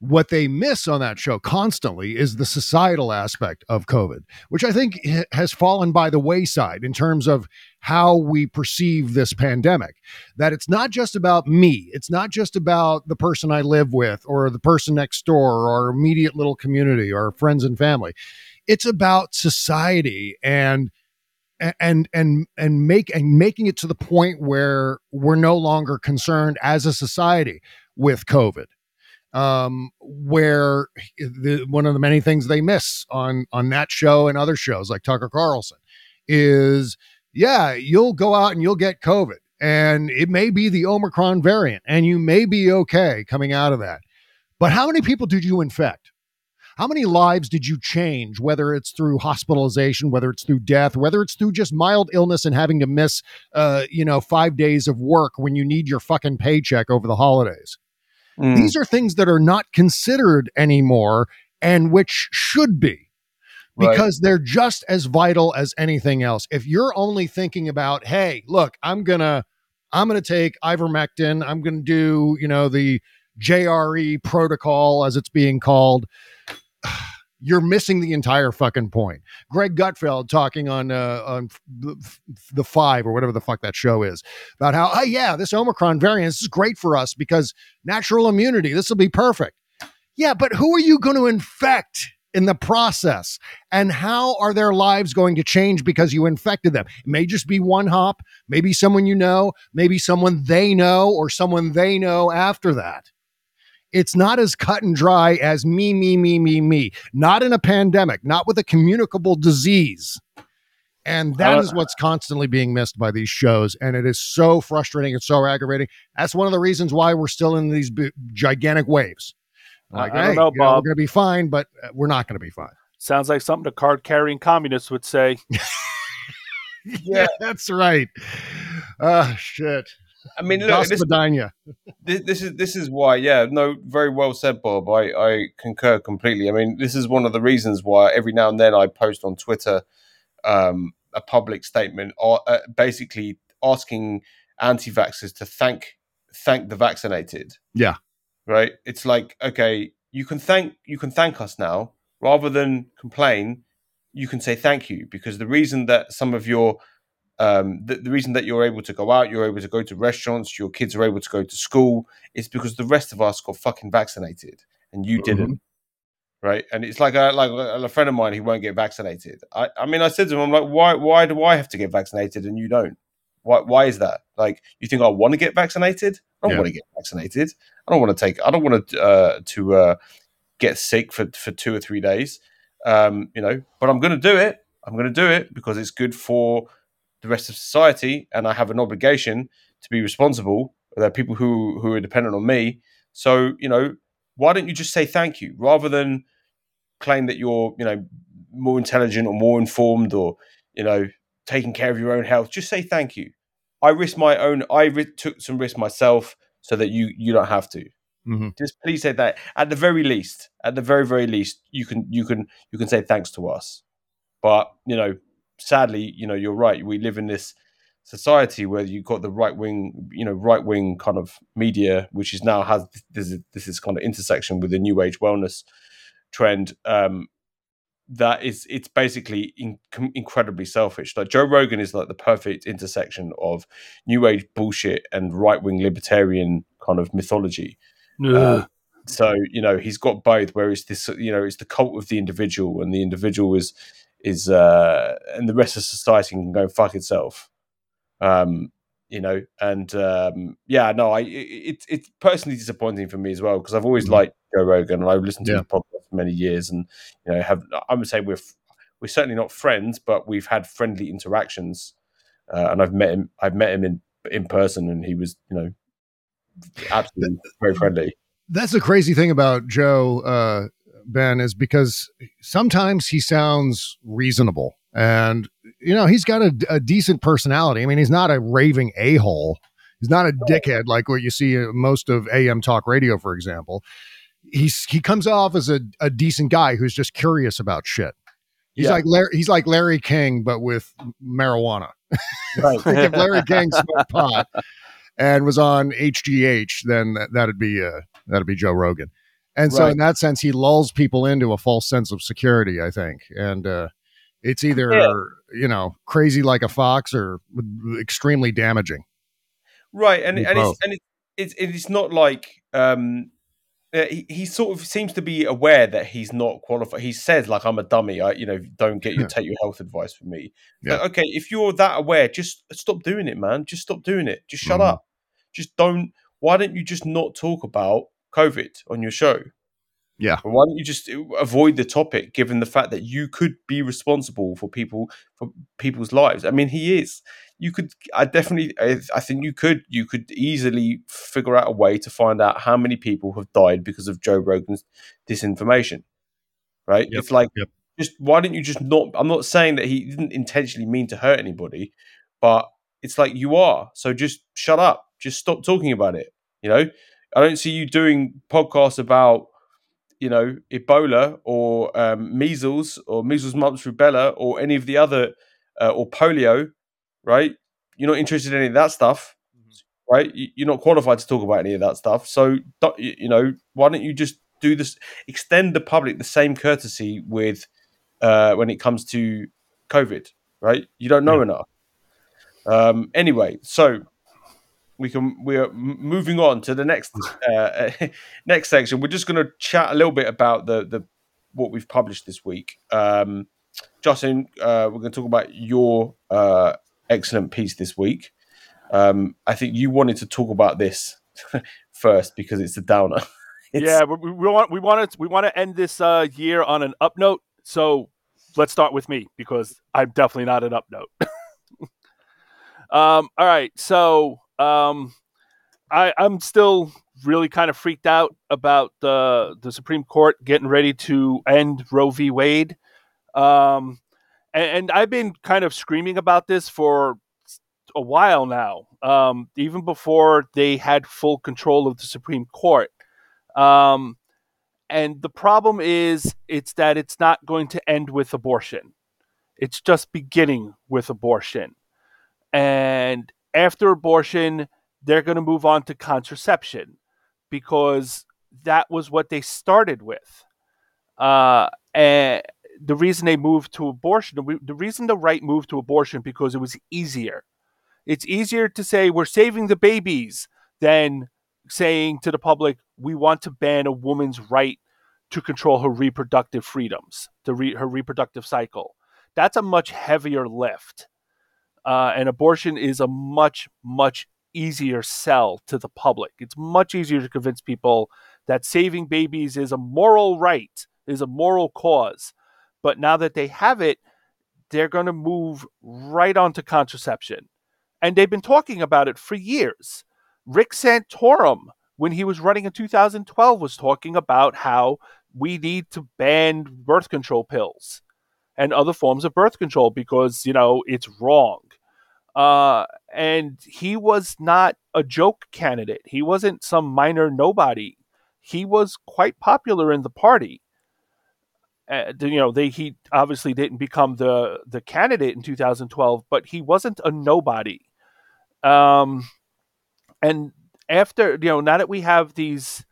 what they miss on that show constantly is the societal aspect of COVID, which I think has fallen by the wayside in terms of how we perceive this pandemic. That it's not just about me, it's not just about the person I live with or the person next door or immediate little community or friends and family. It's about society and and and and make and making it to the point where we're no longer concerned as a society with COVID um, where the, one of the many things they miss on on that show and other shows like Tucker Carlson is yeah, you'll go out and you'll get COVID, and it may be the Omicron variant, and you may be okay coming out of that. But how many people did you infect? How many lives did you change, whether it's through hospitalization, whether it's through death, whether it's through just mild illness and having to miss, uh, you know, five days of work when you need your fucking paycheck over the holidays? Mm. These are things that are not considered anymore and which should be because right. they're just as vital as anything else. If you're only thinking about, hey, look, I'm going to I'm going to take ivermectin, I'm going to do, you know, the JRE protocol as it's being called you're missing the entire fucking point. Greg Gutfeld talking on uh, on the five or whatever the fuck that show is about how oh yeah this Omicron variant is great for us because natural immunity this will be perfect. Yeah, but who are you going to infect? in the process and how are their lives going to change because you infected them it may just be one hop maybe someone you know maybe someone they know or someone they know after that it's not as cut and dry as me, me, me, me, me. Not in a pandemic, not with a communicable disease. And that uh, is what's constantly being missed by these shows. And it is so frustrating. It's so aggravating. That's one of the reasons why we're still in these b- gigantic waves. Like, I don't hey, know, Bob. Know, we're going to be fine, but uh, we're not going to be fine. Sounds like something a card carrying communist would say. yeah, that's right. Oh, shit. I mean, look, this, this, this, is this is why. Yeah, no, very well said, Bob. I, I concur completely. I mean, this is one of the reasons why every now and then I post on Twitter um, a public statement, or uh, basically asking anti-vaxxers to thank thank the vaccinated. Yeah, right. It's like okay, you can thank you can thank us now rather than complain. You can say thank you because the reason that some of your um, the, the, reason that you're able to go out, you're able to go to restaurants, your kids are able to go to school, is because the rest of us got fucking vaccinated and you mm-hmm. didn't. Right, and it's like a like a, friend of mine who won't get vaccinated. I, I mean, I said to him, I'm like, why why do I have to get vaccinated and you don't? Why why is that? Like, you think I want to get vaccinated? I don't yeah. want to get vaccinated. I don't want to take. I don't want to uh, to uh, get sick for for two or three days. Um, you know, but I'm going to do it. I'm going to do it because it's good for the rest of society, and I have an obligation to be responsible. There are people who who are dependent on me. So you know, why don't you just say thank you rather than claim that you're you know more intelligent or more informed or you know taking care of your own health? Just say thank you. I risk my own. I ri- took some risk myself so that you you don't have to. Mm-hmm. Just please say that at the very least, at the very very least, you can you can you can say thanks to us. But you know, sadly, you know, you're right. We live in this society where you've got the right wing, you know, right wing kind of media, which is now has this this is kind of intersection with the new age wellness trend. Um, that is, it's basically in, incredibly selfish. Like Joe Rogan is like the perfect intersection of new age bullshit and right wing libertarian kind of mythology. Uh, so you know he's got both. Where it's this, you know, it's the cult of the individual, and the individual is is uh, and the rest of society can go fuck itself. Um, you know, and um, yeah, no, I it, it's personally disappointing for me as well because I've always mm-hmm. liked Joe Rogan and I've listened to yeah. his podcast for many years, and you know, have I would say we're we're certainly not friends, but we've had friendly interactions, uh, and I've met him. I've met him in in person, and he was you know absolutely very friendly. That's the crazy thing about Joe. Uh, Ben, is because sometimes he sounds reasonable. And, you know, he's got a, a decent personality. I mean, he's not a raving a hole. He's not a dickhead like what you see most of AM talk radio, for example. He's he comes off as a, a decent guy who's just curious about shit. He's yeah. like Larry, he's like Larry King, but with marijuana. Right. if Larry King smoked pot and was on HGH, then that, would be uh, that'd be Joe Rogan And so, Right. in that sense, he lulls people into a false sense of security. I think, and uh, it's either you know crazy like a fox or extremely damaging. right and and it's and it's, it's it's not like um uh, he, he sort of seems to be aware that he's not qualified he says like i'm a dummy i you know don't get your Yeah. take your health advice from me Yeah. Like, okay if you're that aware just stop doing it man just stop doing it just shut Mhm. up just don't why don't you just not talk about covid on your show. Yeah. Why don't you just avoid the topic given the fact that you could be responsible for people for people's lives? I mean he is. You could i definitely i I think you could you could easily figure out a way to find out how many people have died because of joe rogan's disinformation right? Yep, it's like yep. just why don't you just not i'm not saying that he didn't intentionally mean to hurt anybody but it's like you are. So just shut up. Just stop talking about it you know i don't see you doing podcasts about you know ebola or um, measles or measles mumps rubella or any of the other uh, or polio right? You're not interested in any of that stuff right? You- you're not qualified to talk about any of that stuff. So don't- you know why don't you just do this extend the public the same courtesy with uh, when it comes to covid right? You don't know enough. Um, anyway so we can we are moving on to the next uh, next section. We're just going to chat a little bit about the the what we've published this week. Um, justin uh, we're going to talk about your uh, excellent piece this week. Um, i think you wanted to talk about this first because it's a downer. It's- yeah, we, we want we want to we want to end this uh, year on an up note. So let's start with me because I'm definitely not an up note. um, all right, so um, I I'm still really kind of freaked out about the the Supreme Court getting ready to end Roe v. Wade. Um, and, and I've been kind of screaming about this for a while now, um, even before they had full control of the Supreme Court. Um, and the problem is, it's that it's not going to end with abortion. It's just beginning with abortion. And after abortion, they're going to move on to contraception because that was what they started with. Uh, and the reason they moved to abortion, the, reason the right moved to abortion because it was easier. It's easier to say we're saving the babies than saying to the public we want to ban a woman's right to control her reproductive freedoms, to re- her reproductive cycle. That's a much heavier lift. Uh, and abortion is a much, much easier sell to the public. It's much easier to convince people that saving babies is a moral right, is a moral cause. But now that they have it, they're going to move right onto contraception. And they've been talking about it for years. Rick Santorum, when he was running in 2012, was talking about how we need to ban birth control pills and other forms of birth control because, you know, it's wrong. Uh, and he was not a joke candidate. He wasn't some minor nobody. He was quite popular in the party. Uh, you know, they he obviously didn't become the the candidate in 2012, but he wasn't a nobody. Um, and after you know, now that we have these,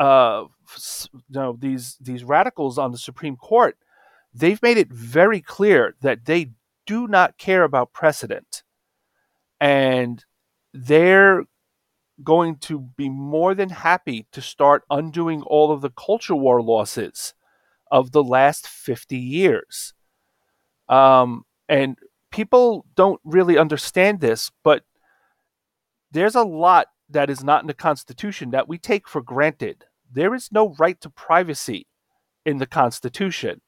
uh, you know, these these radicals on the Supreme Court, they've made it very clear that they do not care about precedent, and they're going to be more than happy to start undoing all of the culture war losses of the last 50 years. Um, and people don't really understand this, but there's a lot that is not in the Constitution that we take for granted. There is no right to privacy in the Constitution.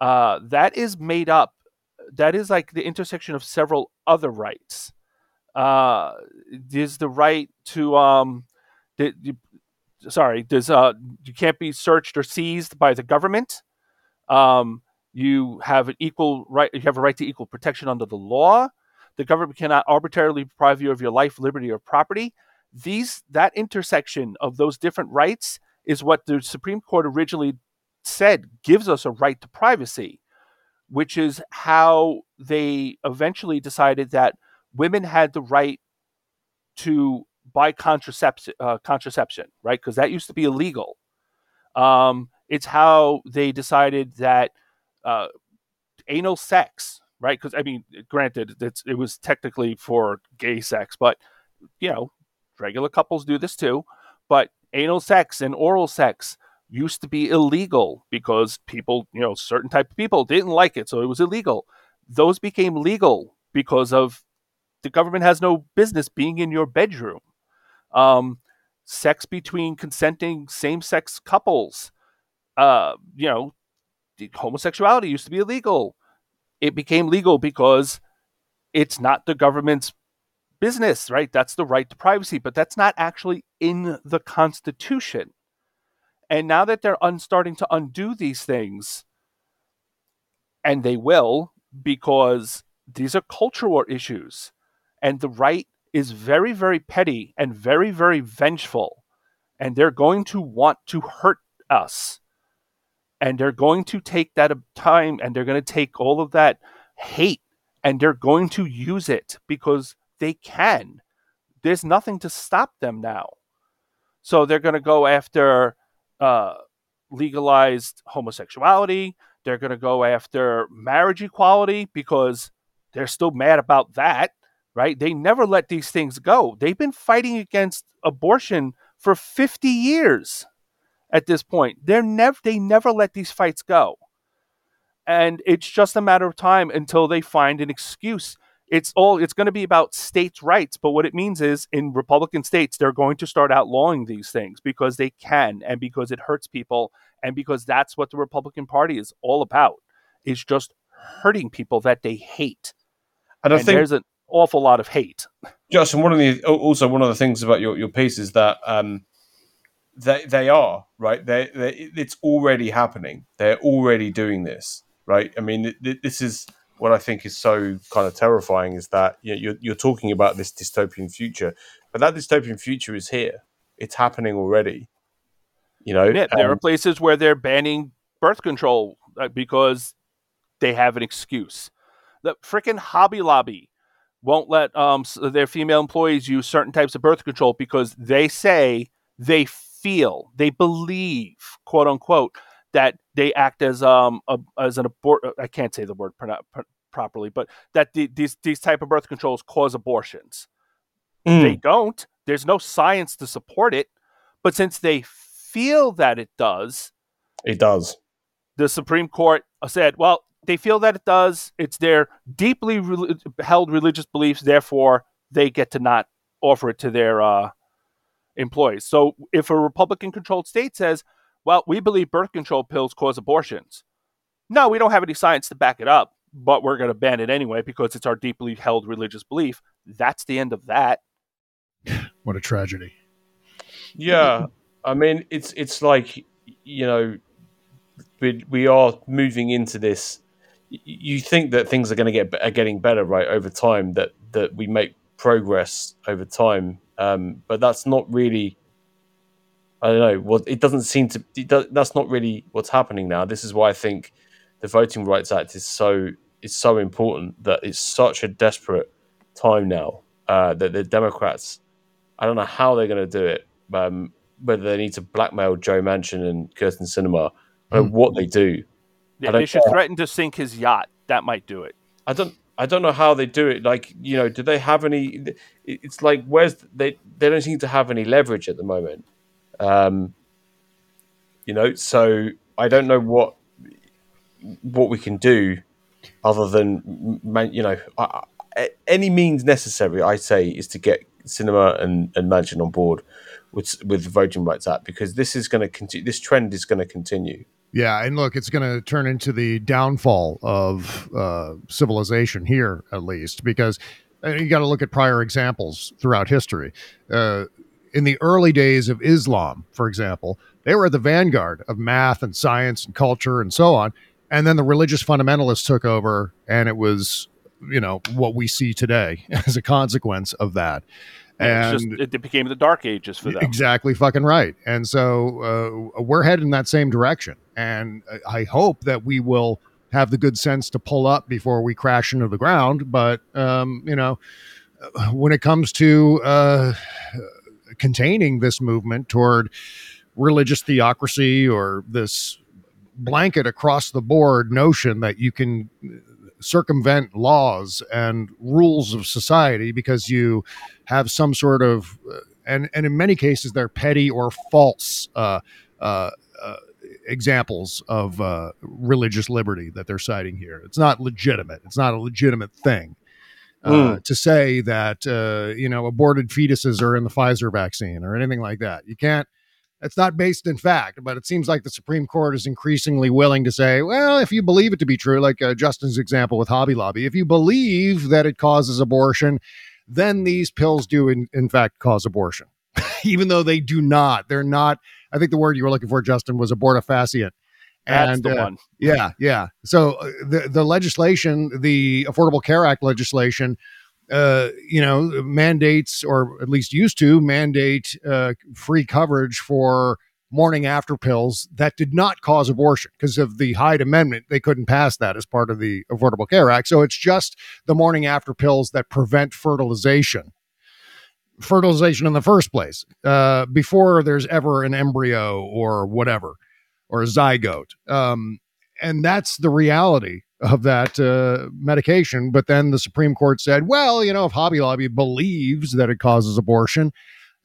Uh, that is made up. That is like the intersection of several other rights. Uh, there's the right to um, the, the, sorry, there's uh, you can't be searched or seized by the government. Um, you have an equal right. You have a right to equal protection under the law. The government cannot arbitrarily deprive you of your life, liberty, or property. These that intersection of those different rights is what the Supreme Court originally said gives us a right to privacy, which is how they eventually decided that women had the right to buy contraception, uh, contraception, right? Because that used to be illegal. Um, it's how they decided that uh, anal sex, right? Because I mean, granted, it was technically for gay sex, but you know, regular couples do this too. But anal sex and oral sex used to be illegal because people, you know, certain type of people didn't like it, so it was illegal. Those became legal because of the government has no business being in your bedroom. Um, sex between consenting same-sex couples, uh, you know, homosexuality used to be illegal. It became legal because it's not the government's business, right? That's the right to privacy, but that's not actually in the Constitution. And now that they're un- starting to undo these things, and they will, because these are cultural issues, and the right is very, very petty and very, very vengeful, and they're going to want to hurt us. And they're going to take that time and they're going to take all of that hate and they're going to use it because they can. There's nothing to stop them now. So they're going to go after uh, legalized homosexuality. They're going to go after marriage equality because they're still mad about that, right? They never let these things go. They've been fighting against abortion for 50 years at this point. They're never they never let these fights go. And it's just a matter of time until they find an excuse it's all it's going to be about states' rights. But what it means is in Republican states, they're going to start outlawing these things because they can and because it hurts people and because that's what the Republican Party is all about. Is just hurting people that they hate. And I and think there's an awful lot of hate. Justin, one of the also one of the things about your, your piece is that um, they they are right. They it's already happening. They're already doing this, right? I mean, this is what I think is so kind of terrifying is that you know, you're, you're talking about this dystopian future, but that dystopian future is here. It's happening already. You know, yeah, there are places where they're banning birth control uh, because they have an excuse. The freaking Hobby Lobby won't let um, their female employees use certain types of birth control because they say they feel, they believe, quote unquote, that they act as um a, as an abort. I can't say the word properly, but that the, these these type of birth controls cause abortions. Mm. They don't. There's no science to support it, but since they feel that it does, it does. The Supreme Court said, "Well, they feel that it does. It's their deeply re- held religious beliefs. Therefore, they get to not offer it to their uh, employees." So, if a Republican-controlled state says, well, we believe birth control pills cause abortions. No, we don't have any science to back it up, but we're going to ban it anyway because it's our deeply held religious belief. That's the end of that. What a tragedy. Yeah, I mean, it's it's like you know, we we are moving into this. You think that things are going to get are getting better, right, over time. That that we make progress over time, um, but that's not really I don't know. Well, it doesn't seem to. Does, that's not really what's happening now. This is why I think the Voting Rights Act is so is so important. That it's such a desperate time now uh, that the Democrats. I don't know how they're going to do it. Um, whether they need to blackmail Joe Manchin and Kyrsten Sinema, mm. what they do. Yeah, they should threaten to sink his yacht. That might do it. I don't. I don't know how they do it. Like, you know, do they have any? It's like where's they? They don't seem to have any leverage at the moment. Um, you know, so I don't know what what we can do other than you know any means necessary. I say is to get Sinema and, and Manchin on board with with Voting Rights Act because this is going to continue. This trend is going to continue. Yeah, and look, it's going to turn into the downfall of uh, civilization here, at least, because uh, you got to look at prior examples throughout history. Uh, in the early days of Islam, for example, they were at the vanguard of math and science and culture and so on. And then the religious fundamentalists took over, and it was, you know, what we see today as a consequence of that. And just, it became the dark ages for them. Exactly, fucking right. And so uh, we're heading in that same direction. And I hope that we will have the good sense to pull up before we crash into the ground. But um, you know, when it comes to uh, containing this movement toward religious theocracy or this blanket across the board notion that you can circumvent laws and rules of society because you have some sort of uh, and and in many cases they're petty or false uh, uh, uh examples of uh, religious liberty that they're citing here. It's not legitimate. It's not a legitimate thing. Mm. To say that you know aborted fetuses are in the Pfizer vaccine or anything like that, you can't it's not based in fact, but it seems like the Supreme Court is increasingly willing to say, well, if you believe it to be true, like uh, Justin's example with Hobby Lobby, if you believe that it causes abortion, then these pills do in, in fact cause abortion, even though they do not. They're not. I think the word you were looking for, Justin, was abortifacient. That's and, the uh, one. Yeah, yeah. So uh, the the legislation, the Affordable Care Act legislation, uh, you know, mandates or at least used to mandate uh, free coverage for morning after pills that did not cause abortion because of the Hyde Amendment. They couldn't pass that as part of the Affordable Care Act. So it's just the morning after pills that prevent fertilization. Fertilization in the first place, uh, before there's ever an embryo or whatever, or a zygote. Um, and that's the reality of that uh, medication. But then the Supreme Court said, well, you know, if Hobby Lobby believes that it causes abortion,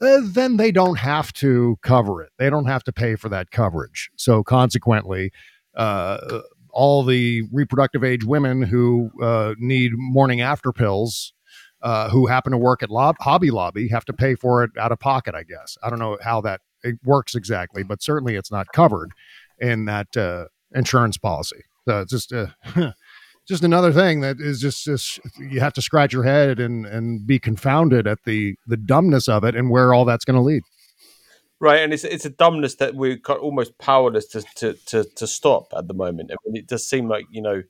uh, then they don't have to cover it. They don't have to pay for that coverage. So consequently, uh, all the reproductive age women who uh, need morning after pills. Uh, who happen to work at Lob- Hobby Lobby have to pay for it out of pocket, I guess. I don't know how that works exactly, but certainly it's not covered in that uh, insurance policy. So it's just uh, just another thing that is just, just you have to scratch your head and and be confounded at the the dumbness of it and where all that's going to lead. Right, and it's it's a dumbness that we're almost powerless to to to, to stop at the moment. I mean, it does seem like you know,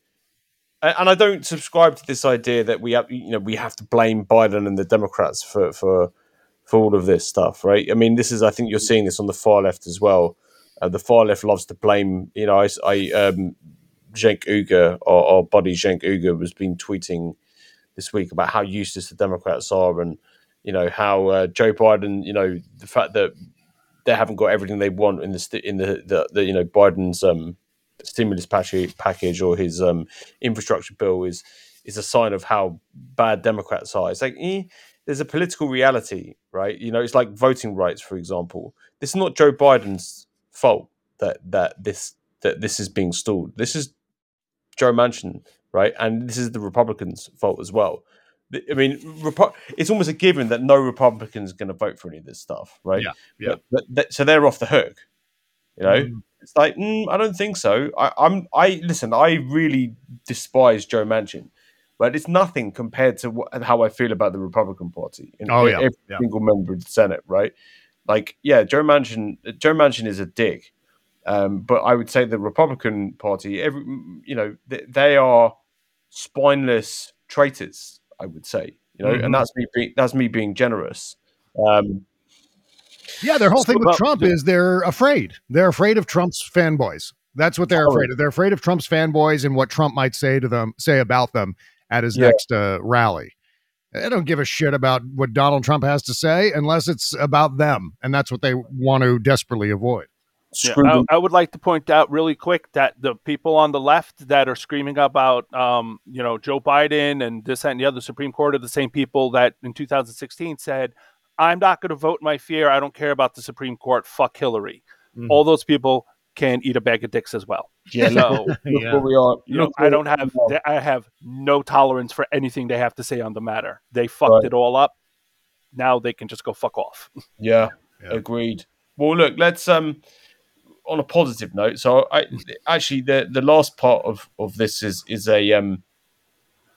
and I don't subscribe to this idea that we have you know we have to blame Biden and the Democrats for for for all of this stuff, right? I mean, this is I think you're seeing this on the far left as well. Uh, the far left loves to blame. You know, I, I um, Cenk Uygur or, or Body Cenk Uygur has been tweeting this week about how useless the Democrats are and you know how uh, Joe Biden, you know the fact that they haven't got everything they want in the in the, the, the you know Biden's um, stimulus package package or his um, infrastructure bill is is a sign of how bad Democrats are. It's like eh, there's a political reality, right? You know, it's like voting rights, for example. This is not Joe Biden's fault that that this that this is being stalled. This is Joe Manchin, right? And this is the Republicans' fault as well. I mean, Repo- it's almost a given that no Republicans going to vote for any of this stuff, right? Yeah, yeah. But, but so they're off the hook. You know, mm. it's like mm, I don't think so. I, I'm I listen. I really despise Joe Manchin, but it's nothing compared to what, how I feel about the Republican Party. In, oh yeah, every yeah. single member of the Senate, right? Like, yeah, Joe Manchin. Joe Manchin is a dick, um, but I would say the Republican Party, every you know, they, they are spineless traitors. I would say, you know, mm-hmm. and that's me. Being, that's me being generous. Um, yeah, their whole thing with Trump is they're afraid. They're afraid of Trump's fanboys. That's what they're afraid of. They're afraid of Trump's fanboys and what Trump might say to them, say about them at his yeah. next uh, rally. They don't give a shit about what Donald Trump has to say unless it's about them, and that's what they want to desperately avoid. Yeah, I, I, would like to point out really quick that the people on the left that are screaming about, um, you know, Joe Biden and this and the other Supreme Court are the same people that in 2016 said, "I'm not going to vote my fear. I don't care about the Supreme Court. Fuck Hillary." Mm-hmm. All those people can eat a bag of dicks as well. Yeah, so yeah. we are. You know, I don't have I have no tolerance for anything they have to say on the matter. They fucked right. it all up. Now they can just go fuck off. Yeah, yeah, agreed. Well, look, let's um on a positive note, so I actually the the last part of of this is is a um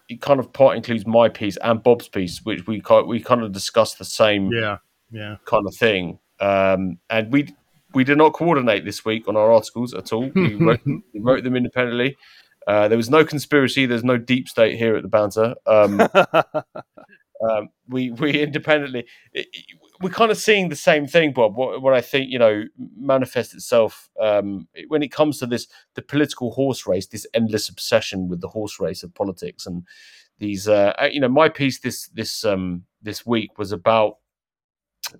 it kind of part includes my piece and Bob's piece, which we kind we kind of discussed the same yeah yeah kind of thing. Um, and we we did not coordinate this week on our articles at all. We wrote, we wrote them independently. Uh, there was no conspiracy. There's no deep state here at the banter. Um, um, we we independently we're kind of seeing the same thing, Bob. What, what I think you know manifests itself um, when it comes to this the political horse race, this endless obsession with the horse race of politics, and these uh, you know my piece this this um, this week was about.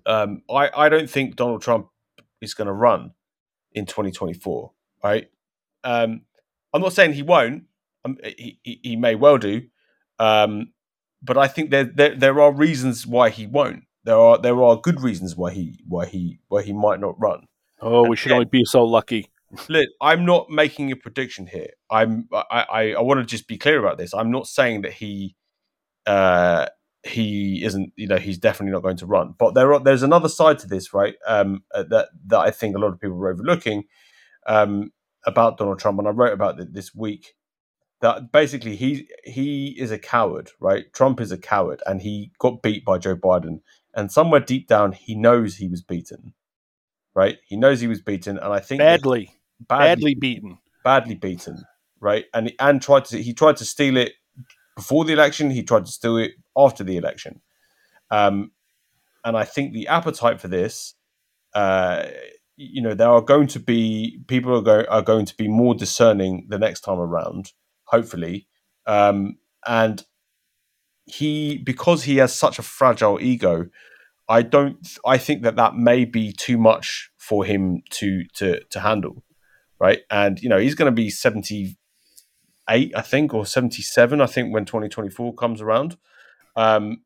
Um, I I don't think Donald Trump is going to run in 2024, right? Um, I'm not saying he won't. Um, he, he, he may well do, um, but I think there, there there are reasons why he won't. There are there are good reasons why he why he why he might not run. Oh, we should only be so lucky. Look, I'm not making a prediction here. I'm I, I, I want to just be clear about this. I'm not saying that he uh he isn't you know he's definitely not going to run. But there are there's another side to this, right? Um uh, that that I think a lot of people are overlooking um about Donald Trump and I wrote about it this week that basically he he is a coward, right? Trump is a coward and he got beat by Joe Biden and somewhere deep down he knows he was beaten. Right? He knows he was beaten and I think badly badly, badly beaten. badly beaten, right? And and tried to he tried to steal it before the election. He tried to steal it after the election. Um, and I think the appetite for this, uh, you know, there are going to be people are going are going to be more discerning the next time around, hopefully. Um, and he because he has such a fragile ego. I don't. I think that that may be too much for him to to to handle right? And you know he's going to be seventy eight, I think, or seventy seven, I think, when twenty twenty four comes around. Um,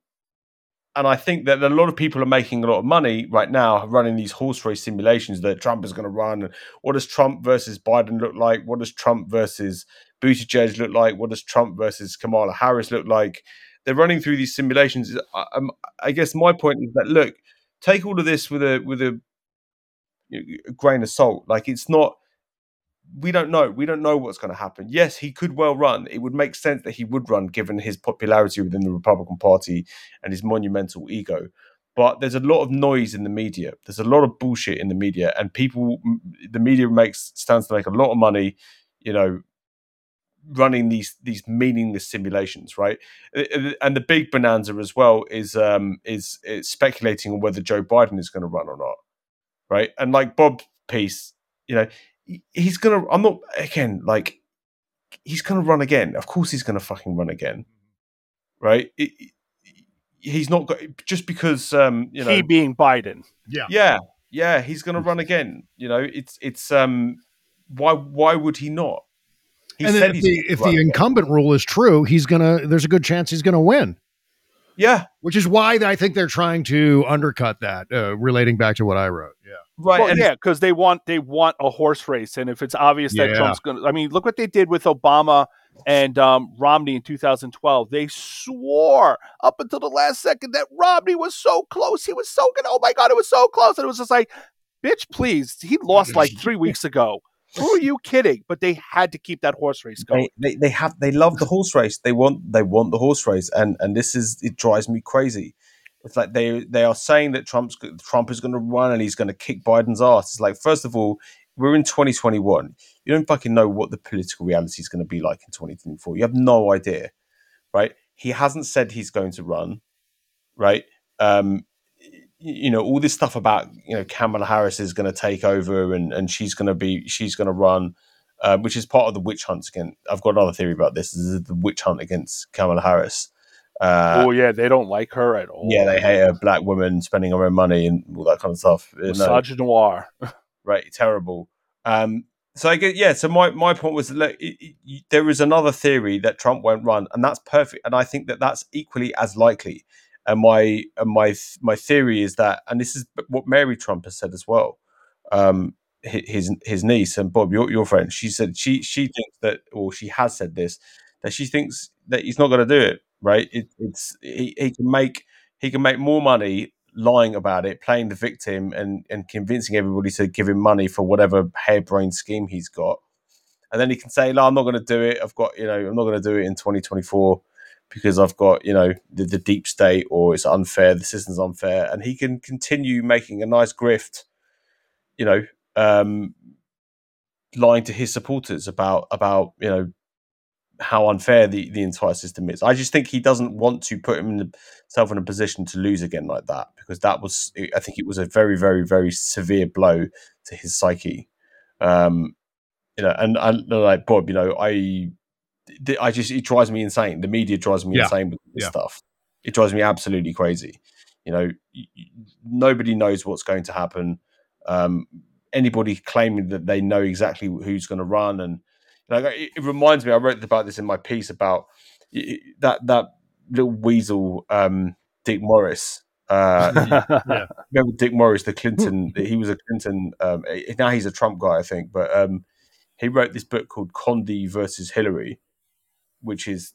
and I think that a lot of people are making a lot of money right now running these horse race simulations that Trump is going to run. What does Trump versus Biden look like? What does Trump versus Buttigieg look like? What does Trump versus Kamala Harris look like? They're running through these simulations. I, I guess my point is that look, take all of this with a with a, a grain of salt. Like it's not we don't know. We don't know what's going to happen. Yes, he could well run. It would make sense that he would run given his popularity within the Republican Party and his monumental ego. But there's a lot of noise in the media. There's a lot of bullshit in the media, and people, the media makes stands to make a lot of money, you know, running these these meaningless simulations, right? And the big bonanza as well is um is, is speculating on whether Joe Biden is going to run or not, right? And like Bob piece, you know, he's gonna. I'm not again like he's gonna run again. Of course, he's gonna fucking run again, right? It, he's not got just because um you know he being Biden. Yeah, yeah, yeah. He's gonna run again. You know, it's it's um why why would he not? He and then if the, if the incumbent rule is true, he's gonna. There's a good chance he's gonna win. Yeah, which is why I think they're trying to undercut that. Uh, relating back to what I wrote. Yeah. Right. Well, yeah, because they want they want a horse race, and if it's obvious that Yeah. Trump's going to, I mean, look what they did with Obama and um, Romney in 2012. They swore up until the last second that Romney was so close. He was so good. Oh my god, it was so close, and it was just like, bitch, please. He lost like three weeks ago. Who are you kidding? But they had to keep that horse race going. they, they they have they love the horse race. They want they want the horse race, and and this is it drives me crazy. It's like they they are saying that Trump's Trump is going to run and he's going to kick Biden's ass. It's like first of all, we're in 2021. You don't fucking know what the political reality is going to be like in 2024. You have no idea, right? He hasn't said he's going to run, right? Um, you know all this stuff about you know Kamala Harris is going to take over and and she's going to be she's going to run. Uh, which is part of the witch hunt again. I've got another theory about this. This is the witch hunt against Kamala Harris. Uh, oh yeah, they don't like her at all. yeah, they hate a black woman spending her own money and all that kind of stuff. Uh, no, misogynoir. right, terrible. Um, so I get yeah. So my my point was look, it, it, there is another theory that Trump won't run, and that's perfect. And I think that that's equally as likely. And my and my my theory is that, and this is what Mary Trump has said as well. Um, his his niece and Bob, your your friend, she said she she thinks that, or she has said this, that she thinks that he's not going to do it. Right? It, it's he, he can make he can make more money lying about it, playing the victim, and and convincing everybody to give him money for whatever harebrained scheme he's got. And then he can say, "No, I'm not going to do it. I've got, you know, I'm not going to do it in 2024 because I've got, you know, the, the deep state, or it's unfair. The system's unfair." And he can continue making a nice grift, you know, um, lying to his supporters about about you know how unfair the, the entire system is. I just think he doesn't want to put himself in a position to lose again like that because that was, I think it was a very, very, very severe blow to his psyche. Um, you know, and I like Bob, you know, I, I just it drives me insane. The media drives me Yeah. insane with this Yeah. stuff. It drives me absolutely crazy. You know, y- y- nobody knows what's going to happen. Um, anybody claiming that they know exactly who's going to run and like it, it, reminds me. I wrote about this in my piece about that that little weasel um, Dick Morris. Uh, yeah. Remember Dick Morris, the Clinton? he was a Clinton. Um, now he's a Trump guy, I think. But um, he wrote this book called Condi versus Hillary, which is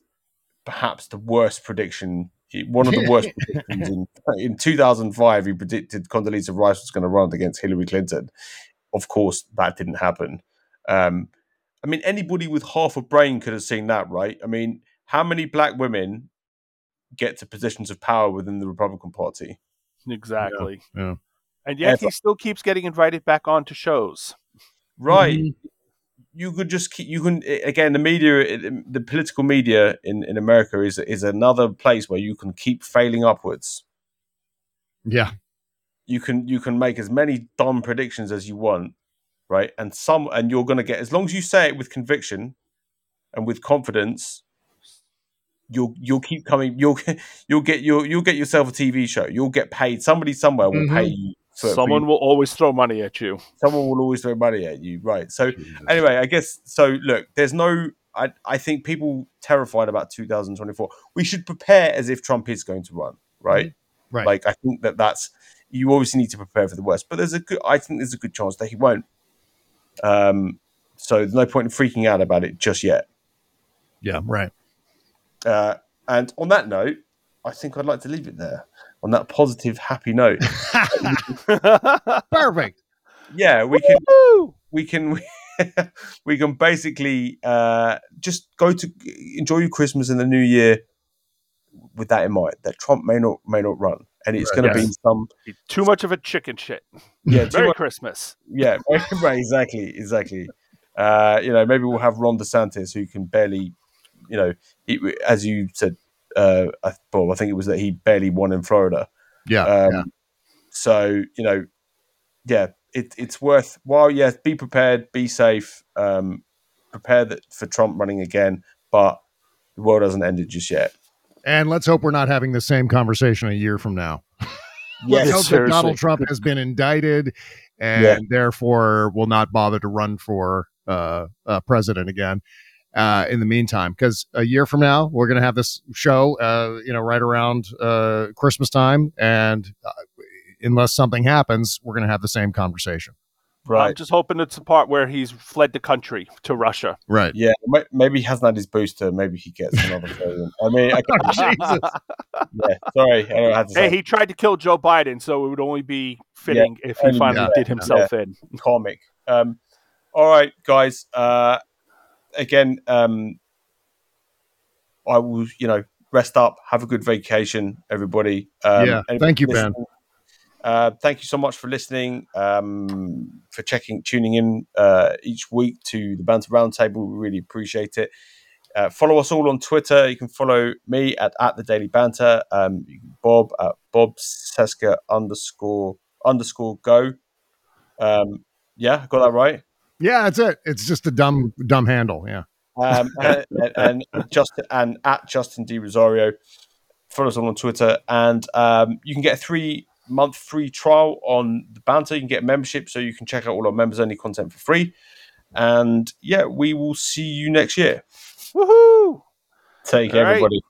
perhaps the worst prediction. One of the worst predictions in in 2005. He predicted Condoleezza Rice was going to run against Hillary Clinton. Of course, that didn't happen. Um, I mean, anybody with half a brain could have seen that, right? I mean, how many black women get to positions of power within the Republican Party? Exactly. Yeah. yeah. And yet he still keeps getting invited back onto shows. Right. Mm-hmm. You could just keep. You can again. The media, the political media in, in America is is another place where you can keep failing upwards. Yeah. You can you can make as many dumb predictions as you want, right? And some, and you're going to get as long as you say it with conviction and with confidence, you'll you'll keep coming. You'll you'll get you'll you'll get yourself a TV show. You'll get paid. Somebody somewhere will mm-hmm. pay you. Someone will always throw money at you. Someone will always throw money at you. Right. So Jesus. anyway, I guess so. Look, there's no. I I think people terrified about 2024. We should prepare as if Trump is going to run. Right. Mm-hmm. Right. Like I think that that's you obviously need to prepare for the worst, but there's a good. I think there's a good chance that he won't. Um, so there's no point in freaking out about it just yet. Yeah, right. Uh, and on that note, I think I'd like to leave it there on that positive, happy note. Perfect. Yeah, we can. We can. we can basically uh, just go to enjoy your Christmas and the New Year with that in mind. That Trump may not may not run and it's right, going to yes. be some too much of a chicken shit. Yeah, Merry much, Christmas. Yeah, right, exactly, exactly. Uh, you know, maybe we'll have Ron DeSantis who can barely, you know, it, as you said, uh, I, Bob, I think it was that he barely won in Florida. Yeah, um, yeah. So you know, yeah, it, it's worth while. Yes, be prepared, be safe, um, prepare that for Trump running again, but the world hasn't ended just yet. And let's hope we're not having the same conversation a year from now. let's hope that Donald Trump has been indicted and yeah. therefore will not bother to run for uh, uh, president again. Uh, in the meantime, because a year from now we're going to have this show, uh, you know, right around uh, Christmas time, and uh, unless something happens, we're going to have the same conversation. Right. I'm just hoping it's the part where he's fled the country to Russia. Right. Yeah. Maybe he hasn't had his booster. Maybe he gets another president. I mean, I yeah. Sorry. I had to hey, he tried to kill Joe Biden, so it would only be fitting yeah, if he finally yeah, did himself yeah. in. Comic. Um, all right, guys. Uh, again, um, I will, you know, rest up, have a good vacation, everybody. Um, yeah. Thank you, Ben. Uh, thank you so much for listening, um, for checking, tuning in uh, each week to the Banter Roundtable. We really appreciate it. Uh, follow us all on Twitter. You can follow me at, at the Daily Banter. Um, Bob at Bob Cesca underscore underscore go. Um, yeah, got that right. Yeah, that's it. It's just a dumb dumb handle. Yeah. Um, and, and, and just and at Justin D Rosario. Follow us on Twitter, and um, you can get a three month free trial on the banter. You can get membership so you can check out all our members only content for free. And yeah, we will see you next year. Woohoo! Take care, everybody.